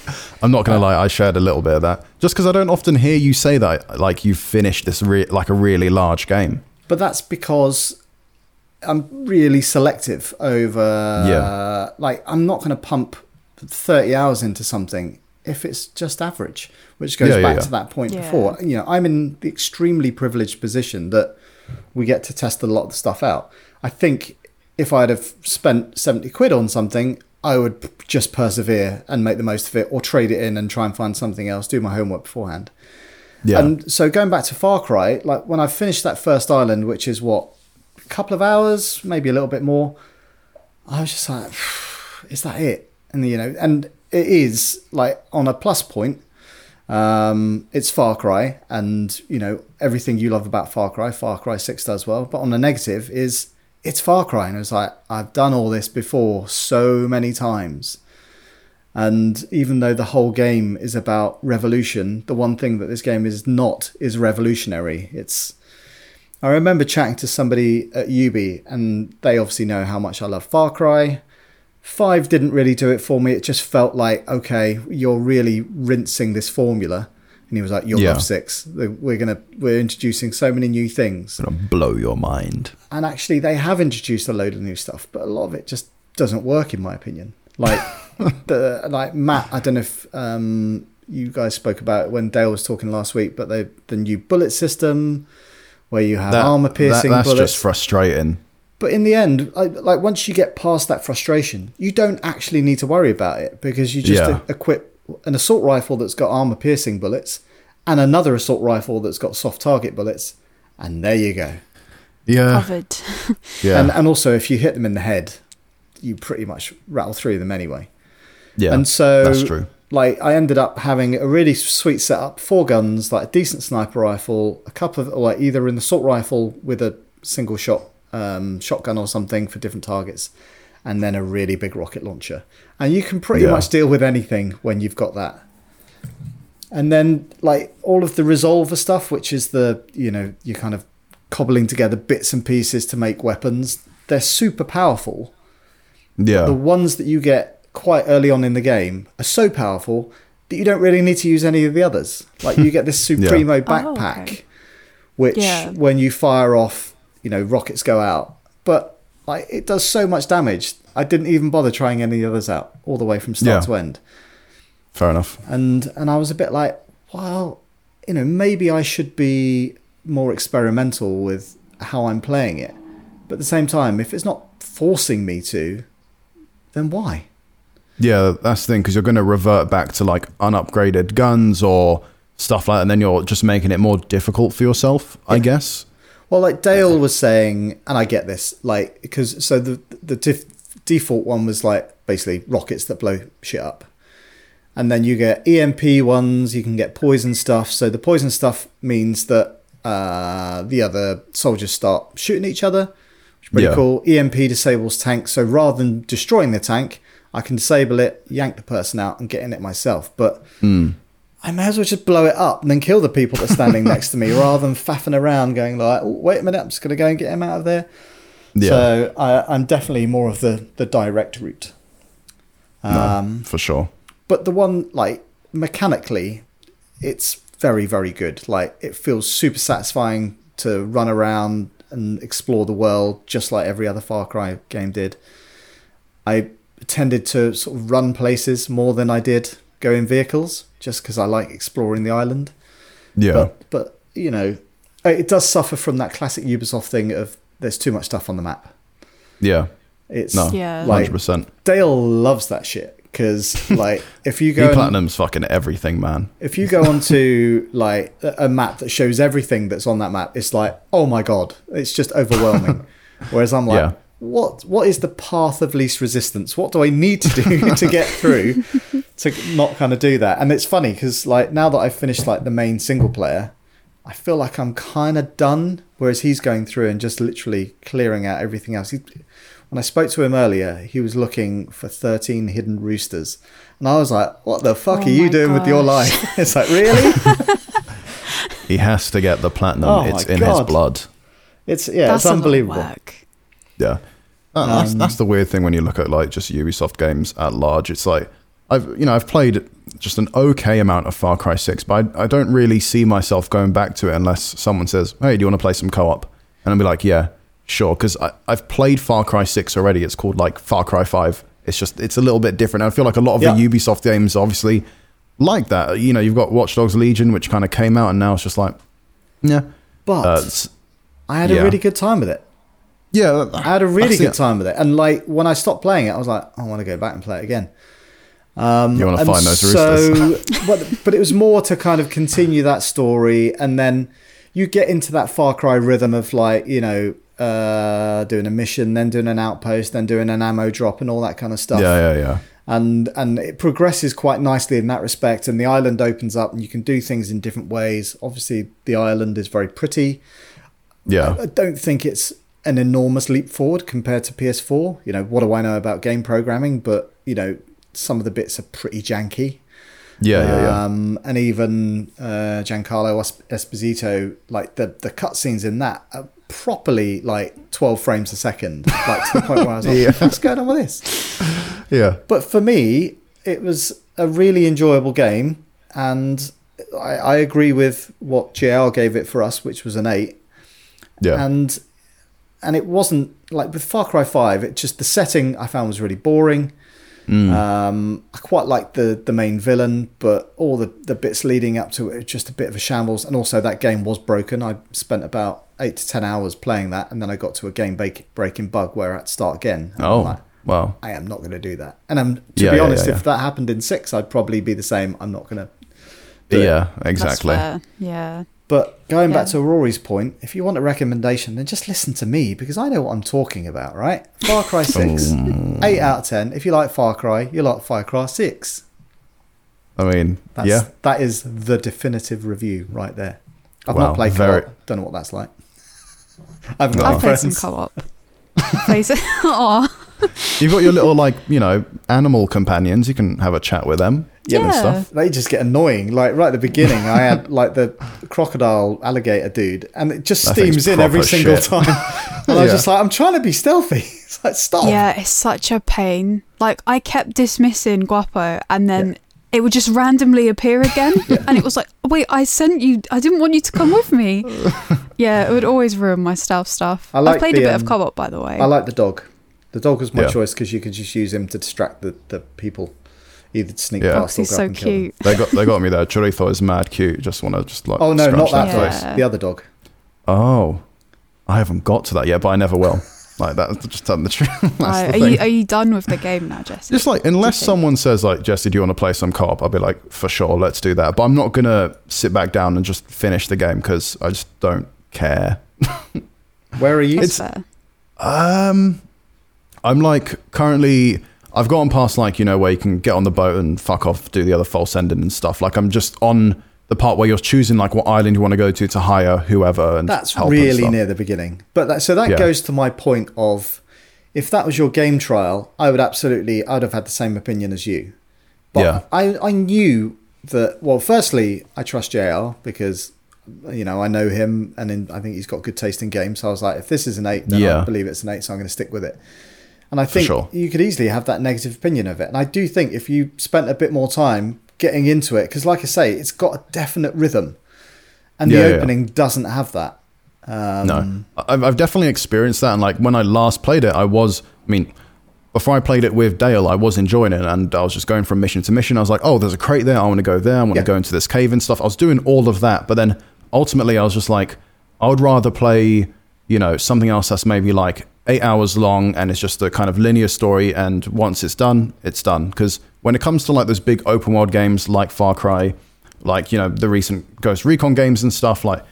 I'm not gonna lie, I shared a little bit of that just because I don't often hear you say that, like you've finished this re- like a really large game. But that's because I'm really selective over. Yeah. like I'm not going to pump 30 hours into something if it's just average, which goes Yeah, yeah, back yeah. to that point Yeah. before. You know, I'm in the extremely privileged position that we get to test a lot of the stuff out. I think if I'd have spent 70 quid on something, I would just persevere and make the most of it or trade it in and try and find something else, do my homework beforehand. Yeah, And so going back to Far Cry, like when I finished that first island, which is what a couple of hours, maybe a little bit more, I was just like, is that it? And you know, and it is like on a plus point. Um, it's Far Cry, and you know everything you love about Far Cry. Far Cry Six does well, but on a negative is it's Far Cry, and it was like I've done all this before so many times. And even though the whole game is about revolution, the one thing that this game is not is revolutionary. It's. I remember chatting to somebody at Ubi, and they obviously know how much I love Far Cry. Five didn't really do it for me. It just felt like, okay, you're really rinsing this formula. And he was like, "You'll Yeah. love six. We're gonna we're introducing so many new things." gonna blow your mind. and actually they have introduced a load of new stuff but a lot of it just doesn't work in my opinion like the like matt i don't know if um you guys spoke about when dale was talking last week but the the new bullet system where you have armor piercing that's bullets just frustrating. But in the end I, like once you get past that frustration you don't actually need to worry about it because you just Yeah. equip an assault rifle that's got armor piercing bullets and another assault rifle that's got soft target bullets and there you go Yeah, Covered. yeah, and and also if you hit them in the head, you pretty much rattle through them anyway. yeah. and so that's true. Like I ended up having a really sweet setup, four guns, like a decent sniper rifle, a couple of like either an assault rifle with a single shot um, shotgun or something for different targets, and then a really big rocket launcher. And you can pretty Yeah. much deal with anything when you've got that. And then like all of the resolver stuff, which is the you know you're kind of cobbling together bits and pieces to make weapons. They're super powerful. Yeah, The ones that you get quite early on in the game are so powerful that you don't really need to use any of the others. Like you get this Supremo backpack, Oh, okay. which Yeah. when you fire off, you know, rockets go out. But like it does so much damage. I didn't even bother trying any others out all the way from start Yeah. to end. fair enough. And and I was a bit like, well, you know, maybe I should be more experimental with how I'm playing it. But at the same time, if it's not forcing me to, then why? Yeah, that's the thing because you're going to revert back to like unupgraded guns or stuff like that, and then you're just making it more difficult for yourself, I guess. Well, like Dale was saying, and I get this, like because so the the def- default one was like basically rockets that blow shit up, and then you get EMP ones. You can get poison stuff. So the poison stuff means that uh, the other soldiers start shooting each other, which is pretty Yeah. cool. EMP disables tanks. So rather than destroying the tank, I can disable it, yank the person out, and get in it myself. But I may as well just blow it up and then kill the people that are standing next to me rather than faffing around going like, oh, wait a minute, I'm just going to go and get him out of there. Yeah, So I, I'm definitely more of the, the direct route. Um, for sure. but the one, like, mechanically, it's very, very good. Like, it feels super satisfying to run around and explore the world just like every other Far Cry game did. I tended to sort of run places more than I did go in vehicles just because I like exploring the island. Yeah, But but you know, uh, it does suffer from that classic Ubisoft thing of there's too much stuff on the map. yeah, It's no, Yeah. like hundred percent. Dale loves that shit because like if you go and- Platinum's fucking everything, man. if you go onto like a a map that shows everything that's on that map, it's like, oh my god, it's just overwhelming. Whereas I'm like, Yeah. what what is the path of least resistance? What do I need to do to get through to not kind of do that? And it's funny because like now that I've finished like the main single player, I feel like I'm kind of done. Whereas he's going through and just literally clearing out everything else. He, when I spoke to him earlier, he was looking for 13 hidden roosters. And I was like, what the fuck Oh are you my doing with your life? It's like, really? He has to get the platinum. Oh it's in God. his blood. It's yeah, That's it's a lot of unbelievable. work. Yeah. That's, Um, that's the weird thing when you look at like just Ubisoft games at large. It's like I've you know I've played just an okay amount of Far Cry Six, but I, I don't really see myself going back to it unless someone says, "Hey, do you want to play some co-op?" And I'll be like, "Yeah, sure," because I've played Far Cry Six already. It's called like Far Cry Five. It's just it's a little bit different. I feel like a lot of Yeah. the Ubisoft games, obviously, like that. You know, you've got Watch Dogs Legion, which kind of came out, and now it's just like, yeah, But uh, I had yeah. a really good time with it. yeah. I had a really good it. time with it. And like when I stopped playing it, I was like, I want to go back and play it again. Um, You wanna find those so, but, but it was more to kind of continue that story, and then you get into that Far Cry rhythm of like you know uh, doing a mission, then doing an outpost, then doing an ammo drop, and all that kind of stuff. Yeah, yeah, yeah. and and it progresses quite nicely in that respect and the island opens up and you can do things in different ways obviously the island is very pretty Yeah. i don't think it's an enormous leap forward compared to ps4 you know what do i know about game programming but you know some of the bits are pretty janky Yeah, yeah, yeah. um, and even uh, Giancarlo Esposito, like the the cutscenes in that are properly like 12 frames a second, like to the point where I was like, Yeah. "What's going on with this?" yeah. But for me, it was a really enjoyable game, and I, I agree with what JL gave it for us, which was an eight. Yeah. And and it wasn't like with Far Cry Five. It just the setting I found was really boring. Mm. Um, I quite like the the main villain, but all the the bits leading up to it were just a bit of a shambles. And also that game was broken. I spent about eight to ten hours playing that, and then I got to a game break- breaking bug where I had to start again. And I'm oh, like, wow. I am not going to do that. And I'm to Yeah, be honest, yeah, if that happened in six, I'd probably be the same. I'm not going to. do it. Yeah, That's exactly. fair. Yeah. But going back to Rory's point, if you want a recommendation, then just listen to me because I know what I'm talking about, right? Far Cry 6, 8 out of 10. If you like Far Cry, you like Far Cry 6. I mean, That's, yeah. That is the definitive review right there. I've Wow, not played very- co-op. Don't know what that's like. I haven't got. I any played some co-op. Plays it. Aw. You've got your little, like, you know, animal companions. You can have a chat with them Yeah, and stuff. They just get annoying. Like right at the beginning, I had like the crocodile alligator dude, and it just That steams in every proper single shit. time. And I was just like, I'm trying to be stealthy. It's like stop. Yeah, it's such a pain. Like I kept dismissing Guapo, and then it would just randomly appear again, and it was like, wait, I sent you. I didn't want you to come with me. yeah, it would always ruin my stealth stuff. I like I've played the, a bit um, of co-op, by the way. I like the dog. The dog was my Yeah. choice because you could just use him to distract the, the people, either to sneak Yeah. past He's so and cute. They got they got me there. Chorizo is mad cute. Just want to just like. Oh no, not scratch that Yeah. dog. The other dog. Oh, I haven't got to that yet, but I never will. like that's just telling the truth. That's Uh, the are you are you done with the game now, Jesse? Just like unless someone says like Jesse, do you want to play some co-op? I'll be like, for sure, let's do that. But I'm not gonna sit back down and just finish the game because I just don't care. Where are you? That's it's- fair. Um, I'm like currently. I've gotten past like you know where you can get on the boat and fuck off, do the other false ending and stuff. Like I'm just on the part where you're choosing like what island you want to go to to hire whoever and That's and really stuff. near the beginning. But that, so that Yeah. goes to my point of if that was your game trial, I would absolutely I'd have had the same opinion as you. But Yeah. I I knew that well, firstly, I trust JR because you know, I know him and in, I think he's got good taste in games. So I was like, if this is an eight, then Yeah. I believe it's an eight, so I'm going to stick with it. And I think sure. you could easily have that negative opinion of it. And I do think if you spent a bit more time getting into it, because like I say, it's got a definite rhythm, and Yeah, the yeah. opening doesn't have that. Um, No, I've, I've definitely experienced that. And like when I last played it, I was, I mean, before I played it with Dale, I was enjoying it and I was just going from mission to mission. I was like, oh, there's a crate there. I want to go there. I want Yeah. to go into this cave and stuff. I was doing all of that. But then ultimately, I was just like, I would rather play, you know, something else that's maybe like eight hours long and it's just a kind of linear story. And once it's done, it's done. Because when it comes to like those big open world games like Far Cry, like you know the recent Ghost Recon games and stuff, like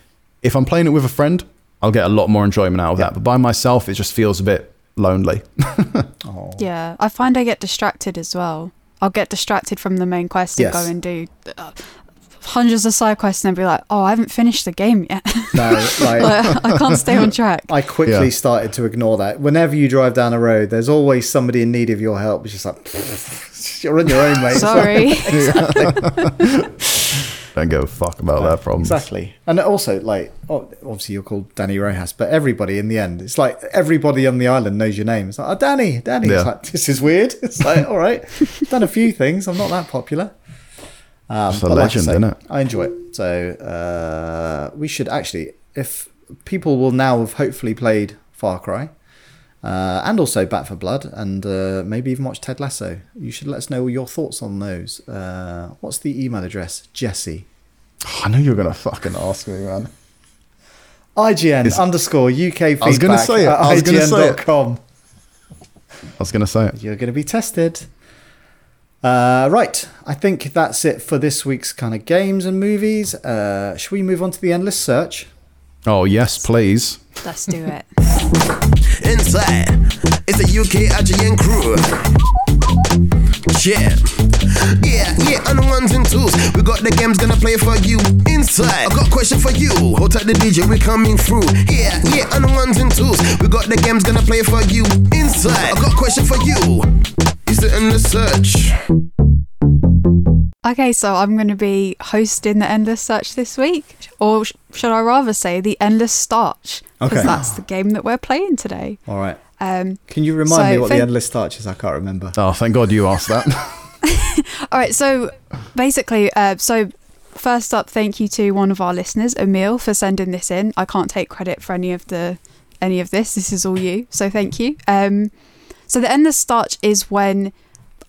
if I'm playing it with a friend, I'll get a lot more enjoyment out of Yeah. that. But by myself, it just feels a bit lonely. Oh. Yeah, I find I get distracted as well. I'll get distracted from the main quest and Yes. go and do uh, hundreds of side quests and then be like, oh, I haven't finished the game yet. No, like Like, I can't stay on track. I quickly Yeah. started to ignore that. Whenever you drive down a road, there's always somebody in need of your help. It's just like you're on your own, mate. Sorry. Don't give a fuck about their problems. Exactly. And also, like, oh, obviously you're called Dani Rojas, but everybody in the end, it's like everybody on the island knows your name. It's like, oh, Dani, Dani. Yeah. It's like, this is weird. It's like, all right, done a few things. I'm not that popular. Um, It's a but like I legend, say, isn't it? I enjoy it. So uh, we should actually, if people will now have hopefully played Far Cry, uh, and also Back 4 Blood, and uh, maybe even watch Ted Lasso. You should let us know your thoughts on those. Uh, what's the email address? Jesse. I knew you were gonna fucking ask me, man. IGN Is- underscore UK feedback I was gonna say it. at I was gonna say it. I was gonna say it. You're going to be tested. Uh, right, I think that's it for this week's kind of games and movies. Uh, should we move on to the endless search? Oh yes, please. Let's do it. Inside, it's the UK IGN crew. Yeah, yeah, yeah, on the ones and twos. We got the games gonna play for you. Inside, I got a question for you. Hold tight the DJ, we coming through. Yeah, yeah, on the ones and twos. We got the games gonna play for you. Inside, I got a question for you. Is it in the search? Okay, so I'm going to be hosting the Endless Search this week. Or sh- should I rather say the Endless Starch? Because Okay. that's the game that we're playing today. All right. Um, Can you remind So me what thank- the endless starch is? I can't remember. Oh, thank God you asked that. All right, so basically, uh, so first up, thank you to one of our listeners, Emil, for sending this in. I can't take credit for any of the any of this. This is all you, so thank you. Um, so the endless starch is when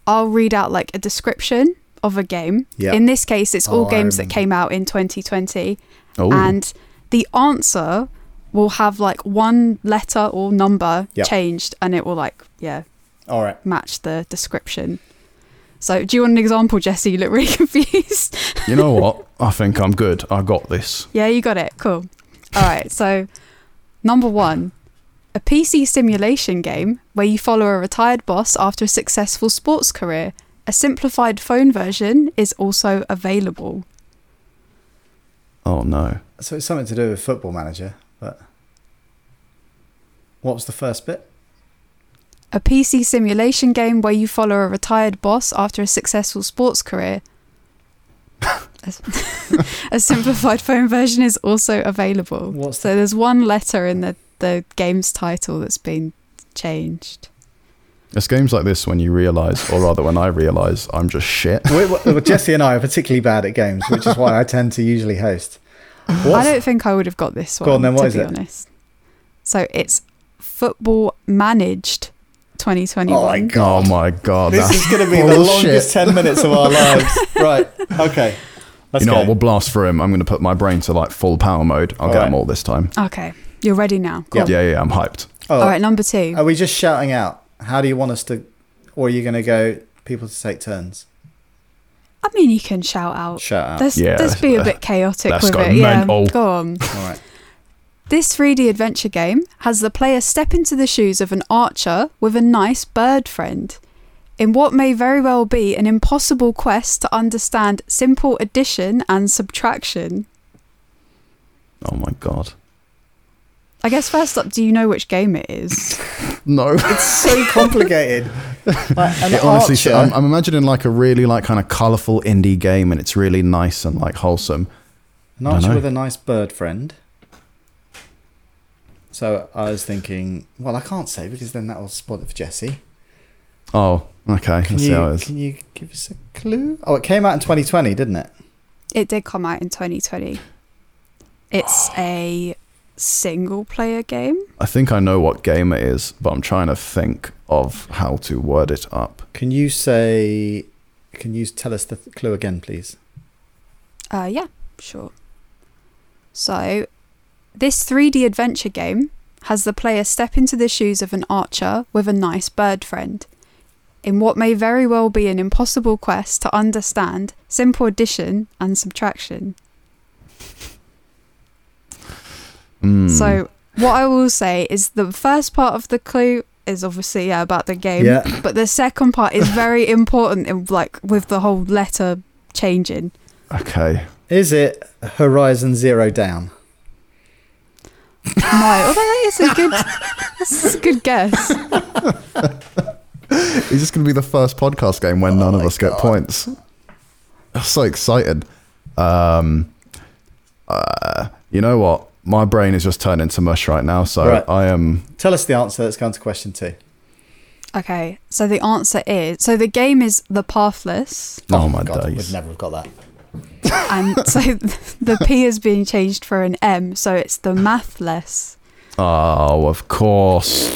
I'll read out like a description of a game. Yeah. In this case, it's all Oh, I games that came out in 2020, oh, and the answer will have like one letter or number Yep. changed, and it will like yeah All right. match the description. So, do you want an example, Jesse? You look really confused. you know what? I think I'm good. I got this. yeah, you got it. Cool. All right. So, number one, a PC simulation game where you follow a retired boss after a successful sports career. A simplified phone version is also available. Oh no. So it's something to do with Football Manager, but what was the first bit? A PC simulation game where you follow a retired boss after a successful sports career. A- a simplified phone version is also available. What's so there's one letter in the, the game's title that's been changed. It's games like this when you realise, or rather when I realise, I'm just shit. We- we- well, Jesse and I are particularly bad at games, which is why I tend to usually host. I don't think I would have got this one. Go on then, what to is be it? honest. So it's football managed 2021. Oh my god! Oh my god. This is going to be the longest ten minutes of our lives. right? Okay. Let's You know go. what? We'll blast through him. I'm going to put my brain to like full power mode. I'll All get right. them all this time. Okay, you're ready now. Cool. Yeah, yeah, I'm hyped. oh, All right, number two. Are we just shouting out? How do you want us to, or are you going to go people to take turns? I mean, you can shout out. Shout out. Let's, Yeah, let's be a bit chaotic let's with go it. Yeah, go on. All right. This 3D adventure game has the player step into the shoes of an archer with a nice bird friend. In what may very well be an impossible quest to understand simple addition and subtraction. Oh my god. I guess first up, do you know which game it is? No. It's so complicated. Like, It honestly, archer. I'm, I'm imagining like a really like kind of colourful indie game, and it's really nice and like wholesome. An archer with a nice bird friend. So I was thinking, well, I can't say because then that will spoil it for Jesse. Oh, okay. Can Let's how it you can you give us a clue? Oh, it came out in 2020, didn't it? It did come out in 2020. It's a single player game. I think I know what game it is, but I'm trying to think of how to word it up. Can you say? Can you tell us the th- clue again, please? Uh, yeah, sure. So, this 3D adventure game has the player step into the shoes of an archer with a nice bird friend. in what may very well be an impossible quest to understand simple addition and subtraction. Hmm. So, what I will say is the first part of the clue is obviously yeah, about the game, Yeah. but the second part is very important in like with the whole letter changing. okay. Is it Horizon Zero Down? No, although that is a good that's a good guess. Is this going to be the first podcast game when none of my us get points? I'm so excited. Um, uh, you know what? My brain is just turned into mush right now, so Right. I am. Tell us the answer. Let's go on to question two. Okay, so the answer is so the game is The Pathless, Oh, my God, days! We'd never have got that. And so the P is being changed for an M, so it's The Mathless. Oh, of course.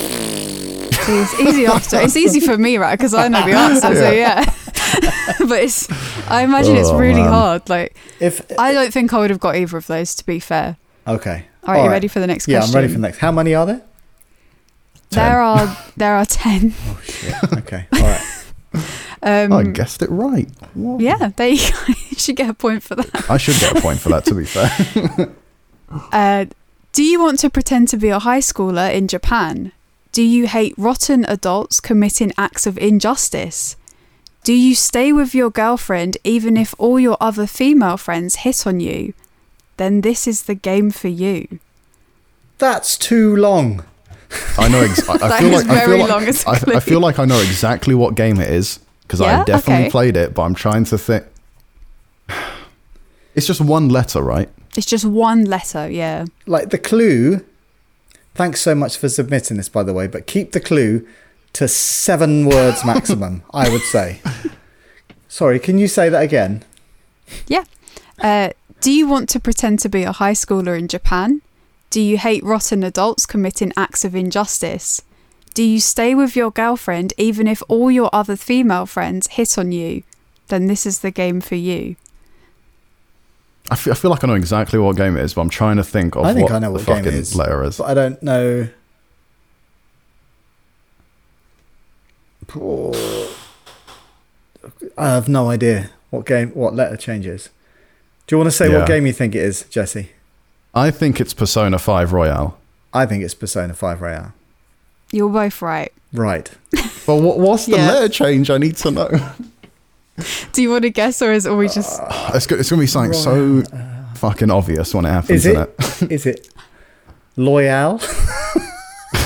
So it's easy after. It's easy for me, right? Because I know the answer. So yeah. but it's. I imagine it's Oh, really man. hard. Like If I don't think I would have got either of those. To be fair. okay, All right, you ready for the next Yeah, question? I'm ready for the next. How many are there? There are there are ten. Oh shit. Okay. All right. Um, I guessed it right. What? yeah, there you go. you should get a point for that. I should get a point for that. To be fair. Uh, do you want to pretend to be a high schooler in Japan? Do you hate rotten adults committing acts of injustice? Do you stay with your girlfriend even if all your other female friends hit on you? Then this is the game for you. That's too long. I know. Ex- I, I feel is like I very feel long like as a I, I clue. feel like I know exactly what game it is because Yeah? I definitely Okay. played it, but I'm trying to think. It's just one letter, right? It's just one letter, yeah. Like the clue. Thanks so much for submitting this, by the way. But keep the clue to seven words maximum. I would say. Sorry, can you say that again? Yeah. Uh, do you want to pretend to be a high schooler in Japan? Do you hate rotten adults committing acts of injustice? Do you stay with your girlfriend even if all your other female friends hit on you? Then this is the game for you. I feel, I feel like I know exactly what game it is, but I'm trying to think of I think what I know the game fucking is. letter is. But I don't know. I have no idea what game, what letter changes. Do you want to say Yeah. what game you think it is, Jesse? I think it's Persona 5 Royale. I think it's Persona 5 Royale. You're both right. Right. But what, what's the Yeah. letter change? I need to know. Do you want to guess or is it we just It's, go- it's going to be something so fucking obvious when it happens, Is isn't it? it? Is it Loyal?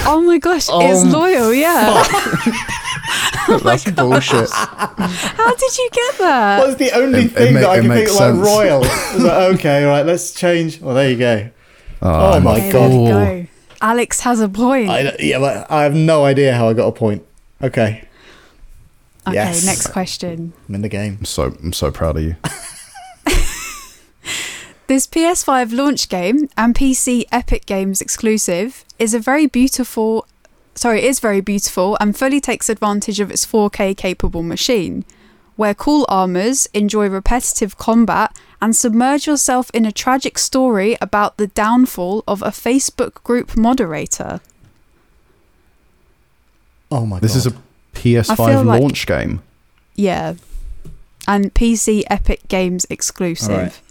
Oh my gosh, it's Um, loyal, yeah. That's bullshit. How did you get that? What's the only It- it thing ma- that I it can think makes of like royal? It's like, okay, right, let's change. Well, there you go. Oh, Oh my God. go. Alex has a point. I, yeah, but I have no idea how I got a point. Okay, okay, yes. next question. I'm in the game. I'm so I'm so proud of you. This PS5 launch game and PC Epic Games exclusive is a very beautiful sorry, is very beautiful and fully takes advantage of its 4K capable machine. Where cool armors enjoy repetitive combat and submerge yourself in a tragic story about the downfall of a Facebook group moderator. Oh my This god. This is a PS5 feel like- launch game. Yeah. And PC Epic Games exclusive. Alright.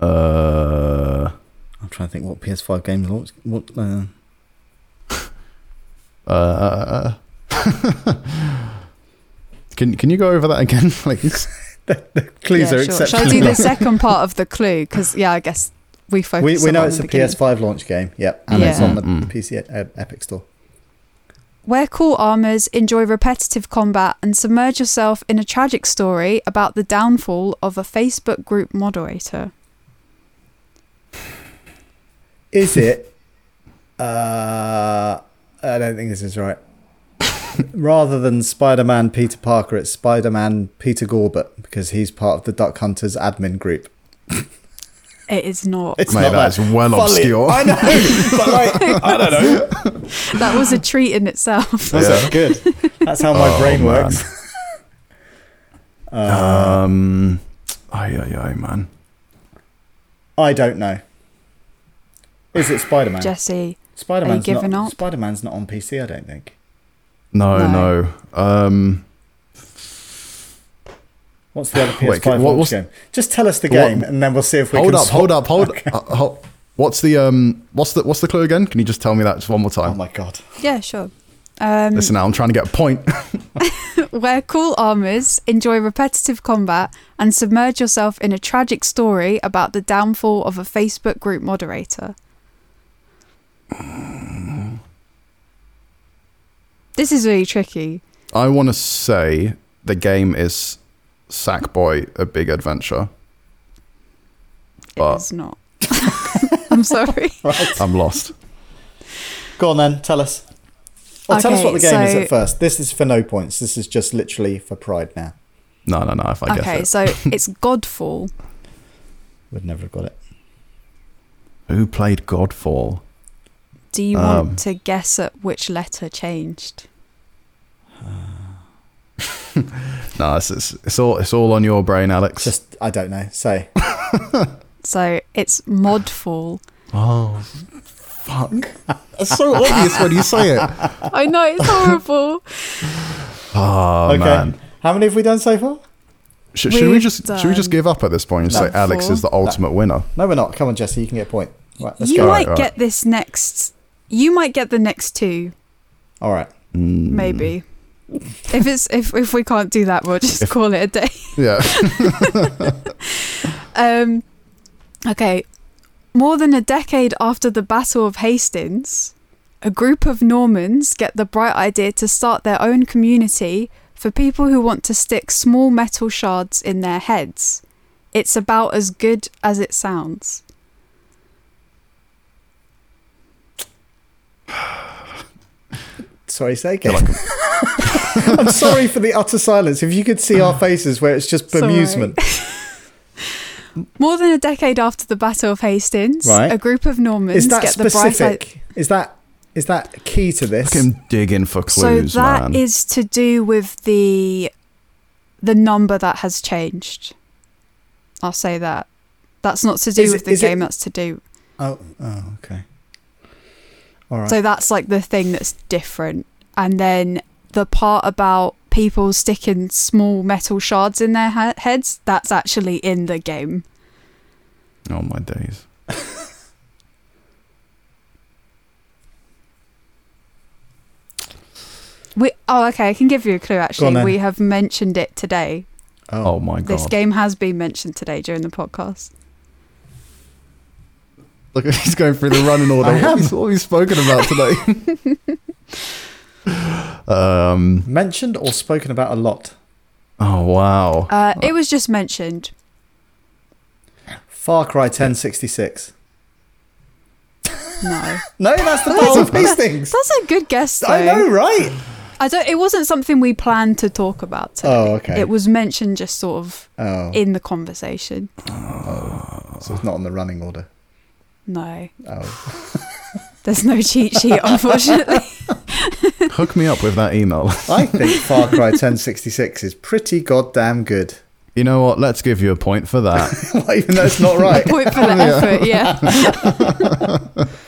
Uh, I'm trying to think what PS5 games launch. What? Uh, uh, can can you go over that again, please? clues Yeah, are sure. Shall I exceptional. do the second part of the clue? Because, yeah, I guess we focus we we know that it's in a beginning. PS5 launch game. Yep, and it's on the Mm. PC e- Epic Store. Where cool armors enjoy repetitive combat and submerge yourself in a tragic story about the downfall of a Facebook group moderator. Is it? uh, I don't think this is right. Rather than Spider-Man Peter Parker, it's Spider-Man Peter Gorbert because he's part of the Duck Hunters admin group. It is not. It's Mate, not that's that well Fully- obscure. I know, but like, I don't know. that was a treat in itself. That's Yeah. good. That's how my Oh, brain man. works. Uh, um, ay ay ay, man. I don't know. Is it Spider-Man? Jesse, Spider-Man's giving not. up? Spider-Man's not on PC. I don't think. No, No. no. Um, What's the other PS5 Wait, what- launch game? Just tell us the What- game, and then we'll see if we hold can. up, swap- hold up, hold uh, hold- What's the um? What's the what's the clue again? Can you just tell me that just one more time? Oh my god! Yeah, sure. Um, Listen, now I'm trying to get a point. Wear cool armors, enjoy repetitive combat, and submerge yourself in a tragic story about the downfall of a Facebook group moderator. This is really tricky. I want to say the game is Sackboy: A Big Adventure. But- it's not. I'm sorry. Right, I'm lost. go on then. Tell us. Or tell us what the game is at first. This is for no points. This is just literally for pride now. No, no, no. If I okay, guess so it's Godfall. Would never have got it. it. Who played Godfall? Do you Um. want to guess at which letter changed? No, it's, it's it's all it's all on your brain, Alex. Just I don't know. Say. So it's Modfall. oh, fuck! It's so obvious when you say it. I know it's horrible. Oh okay. man. How many have we done so far? Should, should we We've just should we just give up at this point and No. say Alex is the ultimate winner? No, we're not. Come on, Jesse. You can get a point. Right. Let's you go. might Right, get this next. You might get the next two, All right. Mm, maybe. If it's if if we can't do that, we'll just If- call it a day. Yeah. Um, okay. More than a decade after the Battle of Hastings, a group of Normans get the bright idea to start their own community for people who want to stick small metal shards in their heads. It's about as good as it sounds. Sorry, say again. I'm sorry for the utter silence. If you could see our faces where it's just It's all right. bemusement. More than a decade after the Battle of Hastings, Right. a group of Normans Is that get the bright idea. specific? Is that is that key to this? Look him digging for clues. So clues, that is man. to do with the the number that has changed. I'll say that. That's not to do Is it- with the is it- game. That's to do. Oh, oh, okay. All right. So that's like the thing that's different. And then the part about people sticking small metal shards in their ha- heads, that's actually in the game. oh my days. We oh okay, I can give you a clue actually. then. We have mentioned it today. Oh, oh my god. This game has been mentioned today during the podcast. Look, he's going through the running order. I What am. have you- what have you spoken about today? um. mentioned or spoken about a lot. Oh wow. Uh, it was just mentioned. Far Cry 1066. No. No, that's the Battle of Hastings. That's a good guess though. I know, right? I don't it wasn't something we planned to talk about today. Oh, okay. It was mentioned just sort of Oh, in the conversation. so it's not on the running order. No. Oh, There's no cheat sheet unfortunately. Hook me up with that email. I think Far Cry 1066 is pretty goddamn good. You know what? Let's give you a point for that. Well, Even though it's not right. Point for the effort, yeah.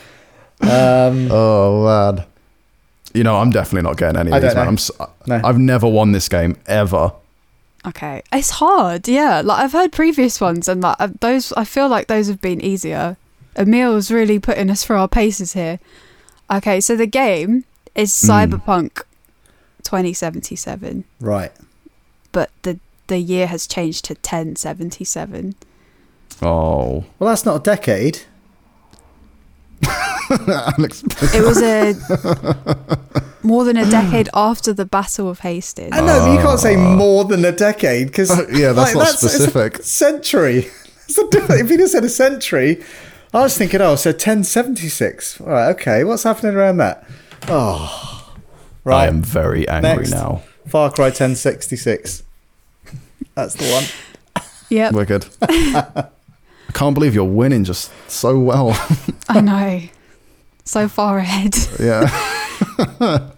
Um, oh man. You know, I'm definitely not getting any of these, don't man. know. I'm s- No. I've never won this game ever. Okay. It's hard, yeah. Like I've heard previous ones and like uh, those I feel like those have been easier. Emil's really putting us through our paces here. Okay, so the game is Hmm. Cyberpunk 2077, right. but the the year has changed to 1077. Oh, Well, that's not a decade. Alex. It was a more than a decade after the Battle of Hastings. I know, but you can't say more than a decade because Uh, yeah, that's not specific. It's a century. It's a different. If you just said a century, I was thinking, oh, so 1076. All right, okay. What's happening around that? Oh, right. I am very angry Next. now. Far Cry 1066. That's the one. Yep, Wicked. I can't believe you're winning just so well. I know. So far ahead. yeah.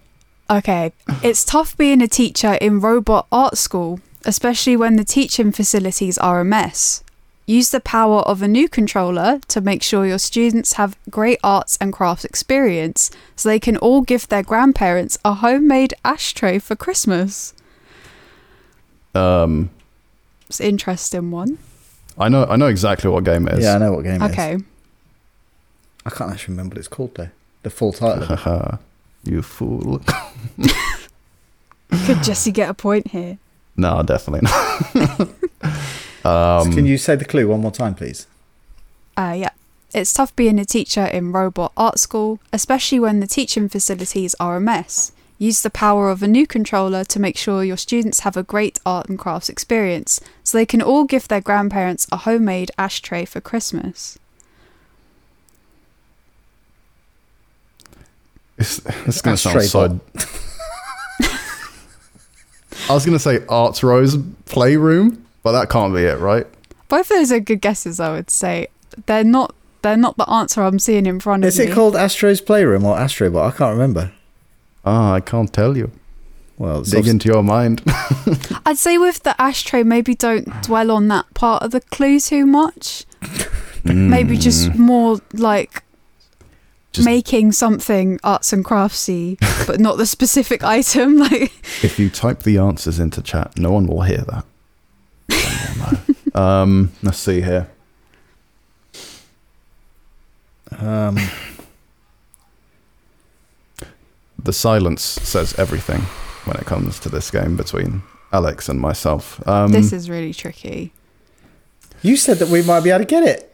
Okay, it's tough being a teacher in robot art school, especially when the teaching facilities are a mess. Use the power of a new controller to make sure your students have great arts and crafts experience so they can all give their grandparents a homemade ashtray for Christmas. Um, It's an interesting one. I know. I know exactly what game it is. Yeah, I know what game it is. Okay. I can't actually remember what it's called though. The full title. of it. Haha, you fool. Could Jesse get a point here? no, definitely not. um, Can you say the clue one more time, please? Uh, yeah. It's tough being a teacher in Robot Art School, especially when the teaching facilities are a mess. Use the power of a new controller to make sure your students have a great art and crafts experience, so they can all give their grandparents a homemade ashtray for Christmas. It's, it's going to sound Ashtray so. I was going to say Arts Rose Playroom, but that can't be it, right? Both of those are good guesses, I would say. They're not. They're not the answer I'm seeing in front of Is me. it called Astro's Playroom or Astrobot? I can't remember. Ah, I can't tell you. Well, Dig obvi- into your mind. I'd say with the ashtray, maybe don't dwell on that part of the clue too much. Maybe just more like Just- making something arts and craftsy, but not the specific item. Like, if you type the answers into chat, no one will hear that. Someone will know. um, let's see here. um, The silence says everything when it comes to this game between Alex and myself. Um, this is really tricky. you said that we might be able to get it.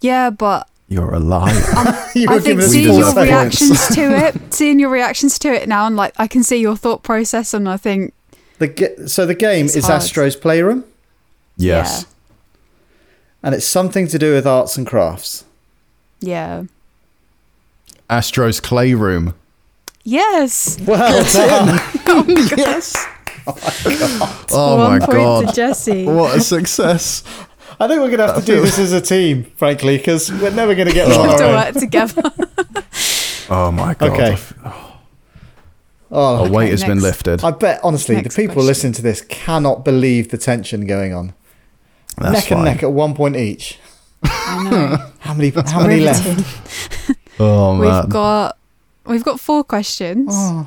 Yeah, but you're a liar. You I were think giving seeing your seconds. reactions to it, seeing your reactions to it now, and like I can see your thought process, and I think The so the game It's is hard. Astro's Playroom, yes. and it's something to do with arts and crafts. yeah, Astro's Clayroom. yes. Well done. yes. Oh One my point god. to Jesse. What a success. I think we're going to have to do this as a team, frankly, because we're never going to get We one on have to work together. Oh my god. Okay. Oh, A weight has been lifted. I bet, honestly, Next the people question. listening to this cannot believe the tension going on. That's neck and neck at one point each. I know. How many? How many left? Oh man. We've got we've got four questions. Oh,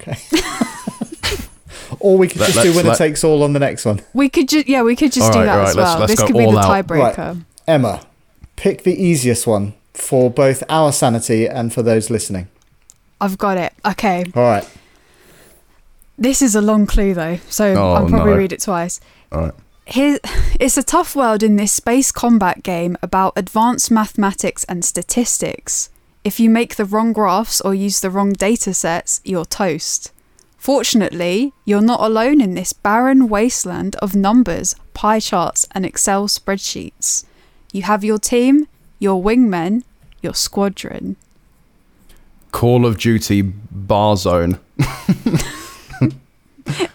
okay. or we could Let- just do winner let- takes all on the next one. We could just yeah, we could just All do that all as right, let's- well. let's this go could be the all out. tiebreaker. Emma, pick the easiest one for both our sanity and for those listening. I've got it. Okay. All right. This is a long clue though, so Oh, I'll probably no. read it twice. All right. Here, it's a tough world in this space combat game about advanced mathematics and statistics. If you make the wrong graphs or use the wrong data sets, you're toast. Fortunately, you're not alone in this barren wasteland of numbers, pie charts, and Excel spreadsheets. You have your team, your wingmen, your squadron. Call of Duty Bar Zone.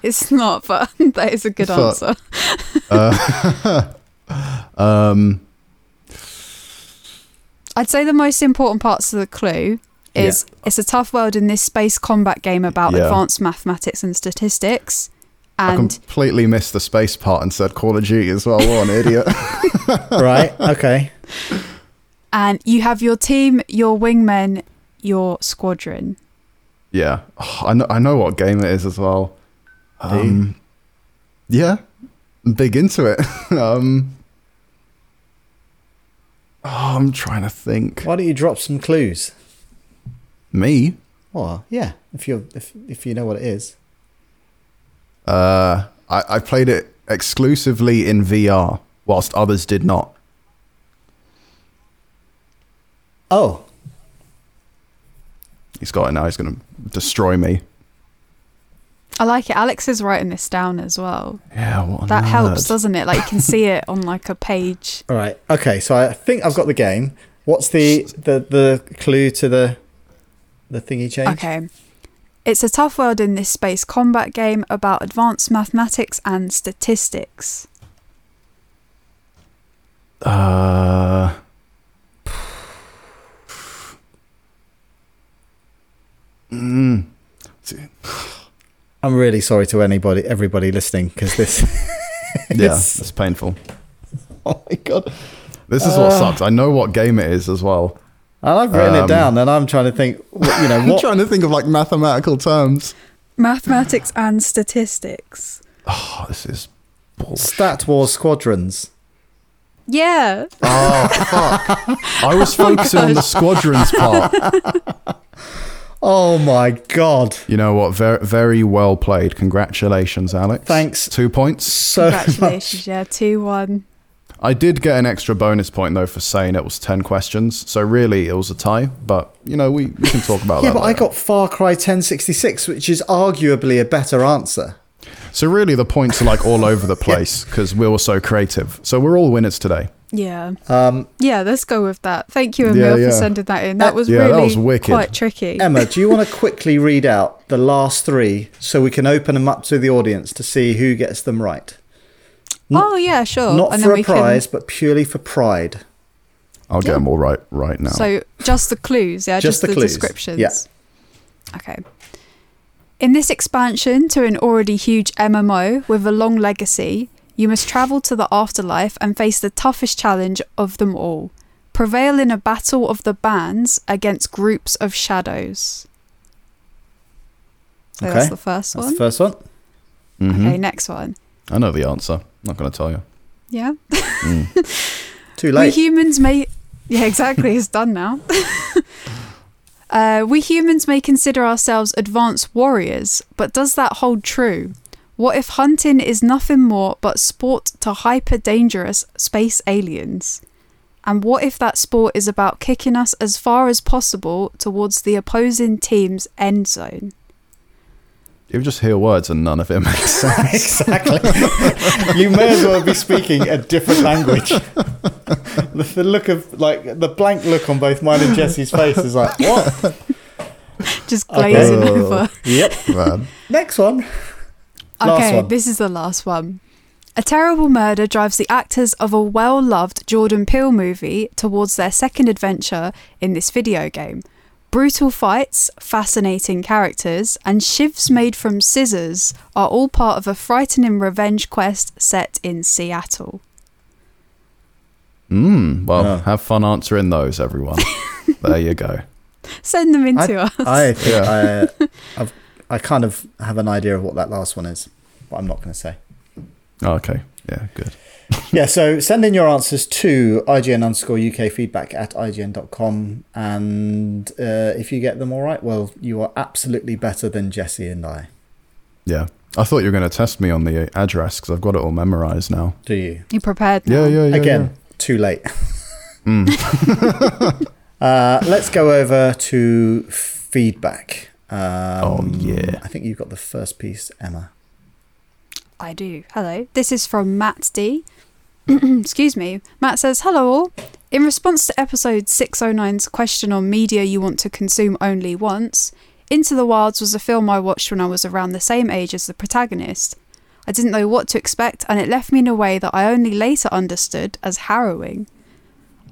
It's not, but that is a good Fuck. answer. Um, I'd say the most important parts of the clue is it's a tough world in this space combat game about Yeah. advanced mathematics and statistics. I And completely missed the space part and said Call of Duty as well. What an idiot. Right. Okay. and you have your team, your wingmen, your squadron. yeah. Oh, I know. I know what game it is as well. Um, yeah. I'm big into it. um, oh, I'm trying to think. Why don't you drop some clues? Me? Oh, yeah. If you if if you know what it is. Uh, I, I played it exclusively in VR, whilst others did not. Oh, He's got it now. He's going to destroy me. I like it. Alex is writing this down as well. Yeah, what That nerd. helps, doesn't it? Like you can see it on like a page. all right. Okay. So I think I've got the game. What's the the the clue to the the thingy change? Okay. It's a tough world in this space combat game about advanced mathematics and statistics. Uh, mm, I'm really sorry to anybody, everybody listening, because this. yeah, is- it's painful. oh my god! This is what sucks. I know what game it is as well. And I've written Um, it down, and I'm trying to think. You know I'm trying to think of like mathematical terms. Mathematics and statistics. Oh, this is bullshit. Stat Wars Squadrons. Yeah. Oh, fuck. I was focusing on the squadrons part. Oh my god! You know what? Very, very well played. Congratulations, Alex. Thanks. Two points. So Congratulations. yeah, 2 1. I did get an extra bonus point though for saying it was ten questions. So really, it was a tie. But you know, we, we can talk about yeah, that. Yeah, but I got Far Cry 1066, which is arguably a better answer. So really, the points are like all over the place because we were so creative. So we're all winners today. Yeah. Um, Yeah, let's go with that. Thank you, Emil, yeah. for sending that in. That was Yeah, that really was wicked. quite tricky. Emma, do you want to quickly read out the last three so we can open them up to the audience to see who gets them right? oh, yeah, sure. Not and for then a we prize, but purely for pride. I'll get them all right right now. So just the clues, yeah? Just Just, the the, clues, descriptions. yeah. Okay. In this expansion to an already huge MMO with a long legacy, you must travel to the afterlife and face the toughest challenge of them all. Prevail in a battle of the bands against groups of shadows. So Okay. that's the first That's one. the first one. Mhm. Okay, next one. I know the answer. Not going to tell you. Yeah. Too late. We humans may. Yeah, exactly. It's done now. uh, we humans may consider ourselves advanced warriors, but does that hold true? What if hunting is nothing more but sport to hyper dangerous space aliens? And what if that sport is about kicking us as far as possible towards the opposing team's end zone? You just hear words and none of it makes sense. exactly. you may as well be speaking a different language. the, the look of like the blank look on both mine and Jesse's face is like what? Just Okay. glazing over. Oh. Yep. Man. Next one. Last okay, one. this is the last one. A terrible murder drives the actors of a well loved Jordan Peele movie towards their second adventure in this video game. Brutal fights, fascinating characters, and shivs made from scissors are all part of a frightening revenge quest set in Seattle. Mm, well, Oh. have fun answering those, everyone. there you go. Send them in I, to us. I think I, I've, I kind of have an idea of what that last one is, but I'm not going to say. Oh, okay. Yeah, good. Yeah, so send in your answers to IGN underscore UK feedback at IGN.com. And uh, if you get them all right, well, you are absolutely better than Jesse and I. Yeah. I thought you were going to test me on the address because I've got it all memorized now. Do you? you prepared now? Yeah, yeah, yeah. Again, too late. Mm. Uh, let's go over to feedback. Um, Oh, yeah. I think you've got the first piece, Emma. I do. Hello. This is from Matt D. Excuse me. Matt says, Hello all. In response to episode 609's question on media you want to consume only once, Into the Wilds was a film I watched when I was around the same age as the protagonist. I didn't know what to expect, and it left me in a way that I only later understood as harrowing.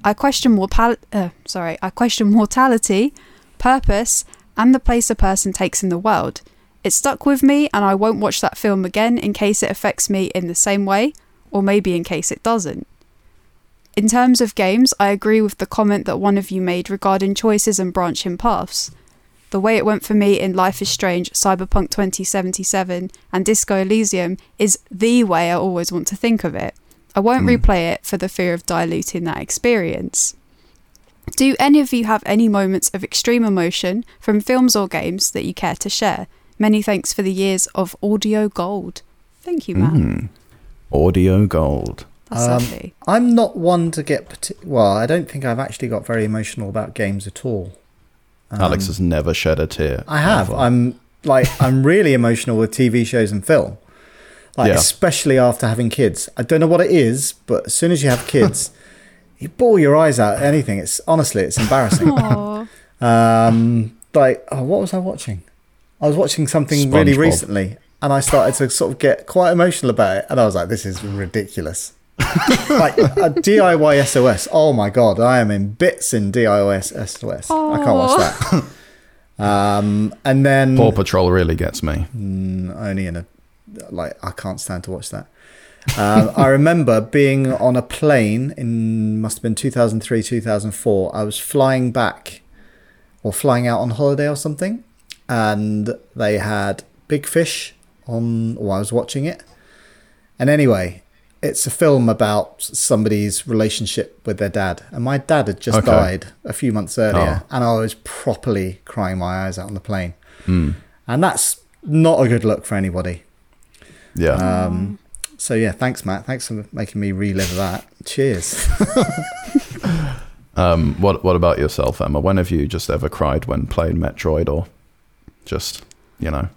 I question morpal- uh, sorry, I question mortality, purpose, and the place a person takes in the world. It stuck with me, and I won't watch that film again in case it affects me in the same way, or maybe in case it doesn't. In terms of games, I agree with the comment that one of you made regarding choices and branching paths. The way it went for me in Life is Strange, Cyberpunk 2077, and Disco Elysium is the way I always want to think of it. I won't hmm. replay it for the fear of diluting that experience. Do any of you have any moments of extreme emotion from films or games that you care to share? Many thanks for the years of audio gold. Thank you, Matt. Mm. Audio gold. That's Um, lovely. I'm not one to get parti- well. I don't think I've actually got very emotional about games at all. Alex has never shed a tear. I have. Ever. I'm like I'm really emotional with TV shows and film. Like Yeah. especially after having kids. I don't know what it is, but as soon as you have kids, you bawl your eyes out at anything. It's honestly it's embarrassing. Um like oh, what was I watching? I was watching something really recently and I started to sort of get quite emotional about it and I was like this is ridiculous. like a DIY SOS. Oh my god, I am in bits in DIY SOS. I can't watch that. Um, and then Paw Patrol really gets me. Mm, only in a like I can't stand to watch that. Um, I remember being on a plane in must have been 2003, 2004. I was flying back or flying out on holiday or something, and they had Big Fish on. Or I was watching it, and anyway, it's a film about somebody's relationship with their dad, and my dad had just Okay. died a few months earlier, Oh. and I was properly crying my eyes out on the plane, and that's not a good look for anybody. Yeah. Um, so yeah, thanks, Matt. Thanks for making me relive that. Cheers. Um, what What about yourself, Emma? When have you just ever cried when playing Metroid, or just you know?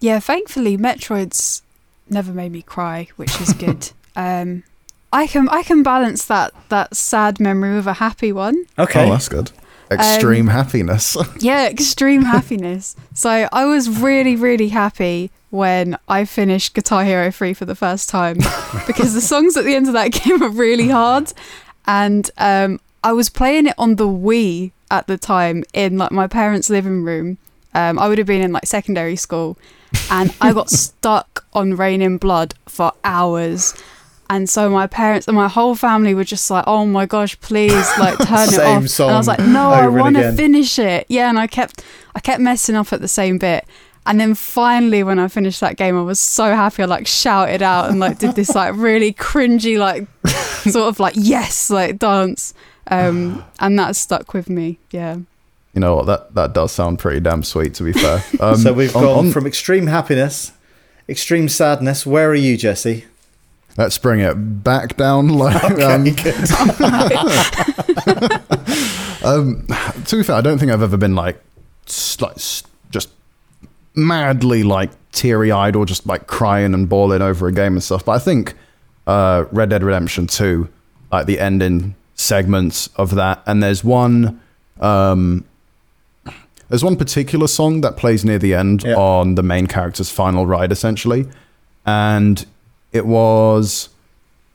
Yeah, thankfully Metroid's never made me cry, which is good. um, I can I can balance that that sad memory with a happy one. Okay. Oh, that's good. Extreme happiness. Yeah, extreme happiness. So I was really, really happy when I finished Guitar Hero 3 for the first time because the songs at the end of that game are really hard. And um, I was playing it on the Wii at the time in like my parents' living room. Um, I would have been in like secondary school and I got stuck on Raining Blood for hours. And so my parents and my whole family were just like, "Oh my gosh, please like turn it Same off." and I was like, "No, I want to finish it." Yeah, and I kept I kept messing up at the same bit. And then finally, when I finished that game, I was so happy. I like shouted out and like did this like really cringy like sort of like yes like dance. Um, and that stuck with me. Yeah. you know what? That that does sound pretty damn sweet. To be fair. Um, so we've on- gone on- from extreme happiness, extreme sadness. Where are you, Jesse? Let's bring it back down. Like, um, um, to be fair, I don't think I've ever been like, like just madly like teary eyed or just like crying and bawling over a game and stuff. But I think uh, Red Dead Redemption Two, like the ending segments of that, and there's one. Um, there's one particular song that plays near the end Yeah. on the main character's final ride, essentially. And it was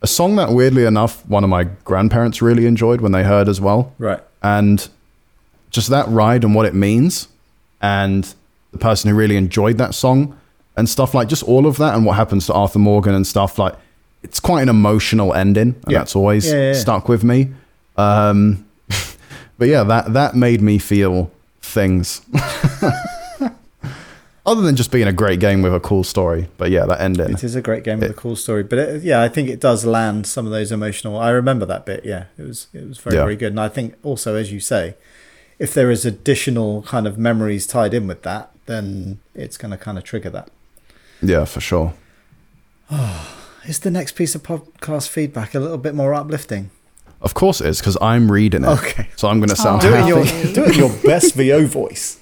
a song that, weirdly enough, one of my grandparents really enjoyed when they heard as well. Right. And just that ride and what it means, and the person who really enjoyed that song and stuff like just all of that and what happens to Arthur Morgan and stuff like it's quite an emotional ending, and Yeah. that's always Yeah, yeah, stuck with me. Um, but yeah, that that made me feel things. Other than just being a great game with a cool story, but yeah, that ending. It is a great game with a cool story, but it, yeah, I think it does land some of those emotional. I remember that bit. Yeah, it was it was very Yeah. very good, and I think also, as you say, if there is additional kind of memories tied in with that, then it's going to kind of trigger that. Yeah, for sure. Oh, Is the next piece of podcast feedback a little bit more uplifting? Of course it is because I'm reading it. Okay. So I'm going to sound Oh. Do it your Happy. do it in your best VO voice.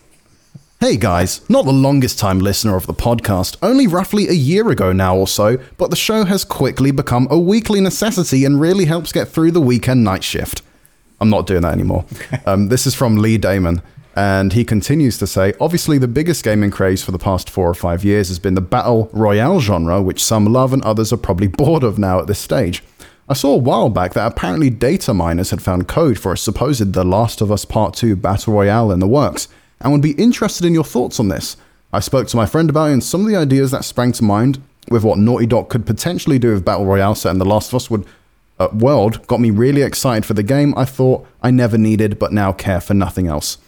Hey guys, not the longest time listener of the podcast, only roughly a year ago now or so, but the show has quickly become a weekly necessity and really helps get through the weekend night shift. I'm not doing that anymore. Um, this is from Lee Damon, and he continues to say obviously, the biggest gaming craze for the past four or five years has been the battle royale genre, which some love and others are probably bored of now at this stage. I saw a while back that apparently data miners had found code for a supposed The Last of Us Part 2 Battle Royale in the works, and would be interested in your thoughts on this. I spoke to my friend about it, and some of the ideas that sprang to mind with what Naughty Dog could potentially do with Battle Royale set in The Last of Us would uh, world got me really excited for the game I thought I never needed but now care for nothing else.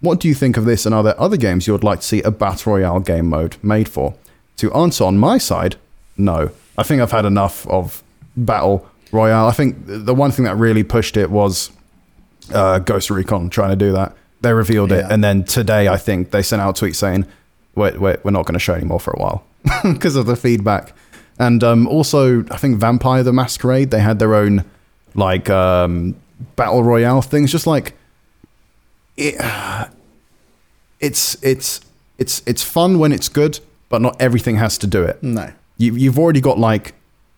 What do you think of this and are there other games you would like to see a Battle Royale game mode made for? To answer on my side, no. I think I've had enough of Battle Royale. I think the one thing that really pushed it was uh, Ghost Recon trying to do that. They revealed it, and then today I think they sent out a tweet saying, "Wait, wait, we're not going to show anymore for a while because of the feedback." And um, also, I think Vampire the Masquerade they had their own like um, battle royale things, just like it. It's it's it's it's fun when it's good, but not everything has to do it No. you, you've already got like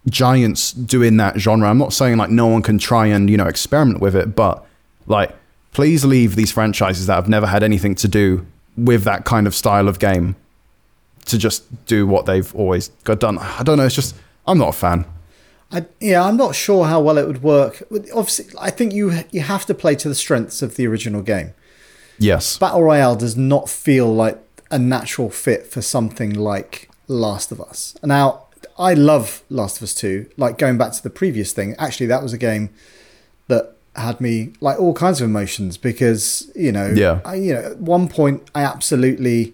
giants doing that genre. I'm not saying like no one can try and you know experiment with it, but like please leave these franchises that have never had anything to do with that kind of style of game to just do what they've always got done. I don't know. It's just I'm not a fan. I, yeah, I'm not sure how well it would work. Obviously, I think you you have to play to the strengths of the original game. Yes. Battle Royale does not feel like a natural fit for something like Last of Us. Now, I love Last of Us Two. Like going back to the previous thing, actually, that was a game had me like all kinds of emotions because you know, Yeah. I, you know, at one point I absolutely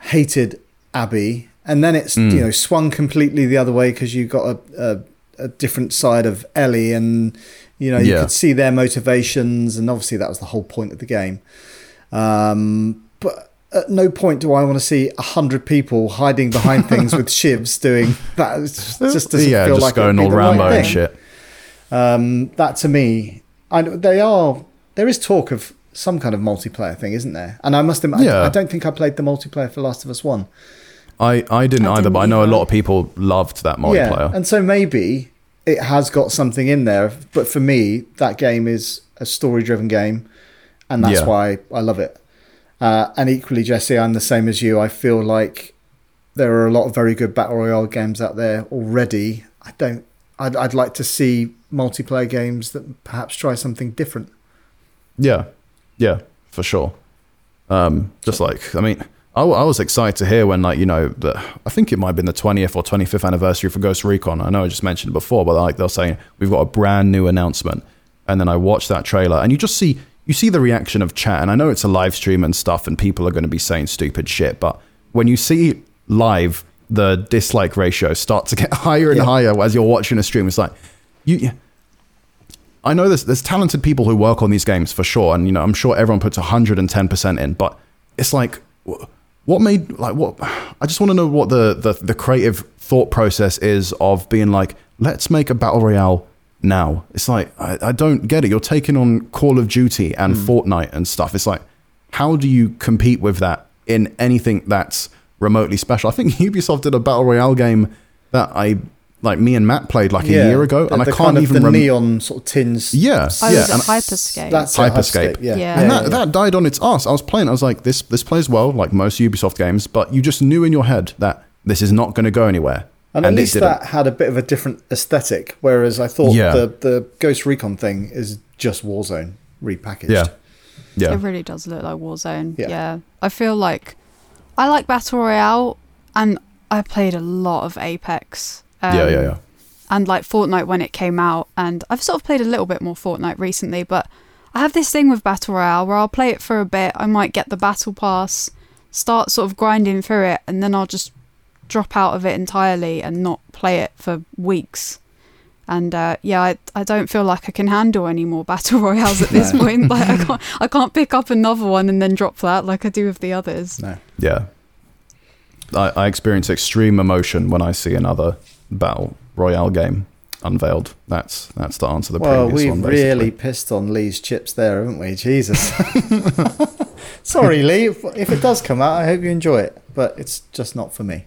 hated Abby, and then it's Mm. you know swung completely the other way because you got a, a a different side of Ellie, and you know you Yeah. could see their motivations, and obviously that was the whole point of the game. Um, but at no point do I want to see a hundred people hiding behind things with shivs doing that. It just, doesn't yeah, feel just like going all the right Rambo and shit. Um, that to me, I they are. There is talk of some kind of multiplayer thing, isn't there? And I must admit, Yeah. I, I don't think I played the multiplayer for Last of Us One. I, I didn't I either, didn't but I know a lot of people loved that multiplayer. Yeah, and so maybe it has got something in there. But for me, that game is a story-driven game, and that's Yeah. why I love it. Uh, and equally, Jesse, I'm the same as you. I feel like there are a lot of very good battle royale games out there already. I don't. I'd, I'd like to see multiplayer games that perhaps try something different. Yeah, yeah, for sure. Um, just like I mean, I, I was excited to hear when like you know the I think it might have been the twentieth or twenty fifth anniversary for Ghost Recon. I know I just mentioned it before, but like they're saying we've got a brand new announcement, and then I watched that trailer, and you just see you see the reaction of chat, and I know it's a live stream and stuff, and people are going to be saying stupid shit, but when you see live the dislike ratio starts to get higher and Yeah. higher as you're watching a stream, it's like you I know there's there's talented people who work on these games for sure, and you know I'm sure everyone puts 110 percent in, but it's like what made like what I just want to know what the, the the creative thought process is of being like let's make a battle royale now. It's like I, I don't get it. You're taking on Call of Duty and hmm. Fortnite and stuff. It's like how do you compete with that in anything that's remotely special? I think Ubisoft did a battle royale game that I like me and Matt played like a year ago, the, and I the can't kind of even the remember. neon sort of tins. Yeah, Oh, yeah, was and- Hyper Scape? That's it, Hyper Scape. Yeah, Yeah. and yeah, that, yeah. that died on its ass. I was playing. I was like, this this plays well, like most Ubisoft games, but you just knew in your head that this is not going to go anywhere, And, at least that had a bit of a different aesthetic, whereas I thought Yeah. the, the Ghost Recon thing is just Warzone repackaged. Yeah, yeah, It really does look like Warzone. Yeah. Yeah. I feel like I like Battle Royale and I played a lot of Apex. Um, yeah, yeah, yeah. And like Fortnite when it came out. And I've sort of played a little bit more Fortnite recently, but I have this thing with Battle Royale where I'll play it for a bit. I might get the Battle Pass, start sort of grinding through it, and then I'll just drop out of it entirely and not play it for weeks. And uh, yeah, I, I don't feel like I can handle any more battle royales at this No. point. Like I can't I can't pick up another one and then drop that like I do with the others. No. yeah. I, I experience extreme emotion when I see another battle royale game unveiled. That's that's the answer to the Well, previous we've one. Really pissed on Lee's chips there, haven't we? Jesus. Sorry, Lee. If, if it does come out, I hope you enjoy it, but it's just not for me.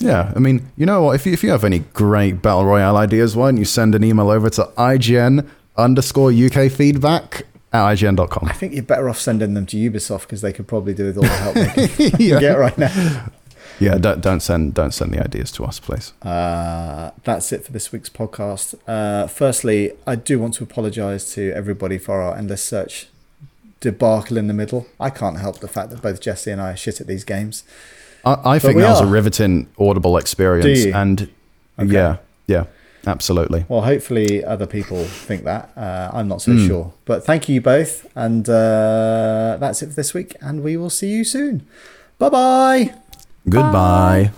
Yeah, I mean, you know what? If you, if you have any great battle royale ideas, why don't you send an email over to IGN underscore UK feedback at IGN.com. I think you're better off sending them to Ubisoft because they could probably do with all the help they can yeah, get right now. yeah. Don't don't send don't send the ideas to us, please. Uh, that's it for this week's podcast. Uh, firstly, I do want to apologise to everybody for our endless search debacle in the middle. I can't help the fact that both Jesse and I are shit at these games. I, I think we that was a riveting audible experience, Do you? and Okay. yeah, yeah, absolutely. Well, hopefully other people think that. Uh, I'm not so Hmm. sure. But thank you both. And uh, that's it for this week. And we will see you soon. Bye bye. Goodbye.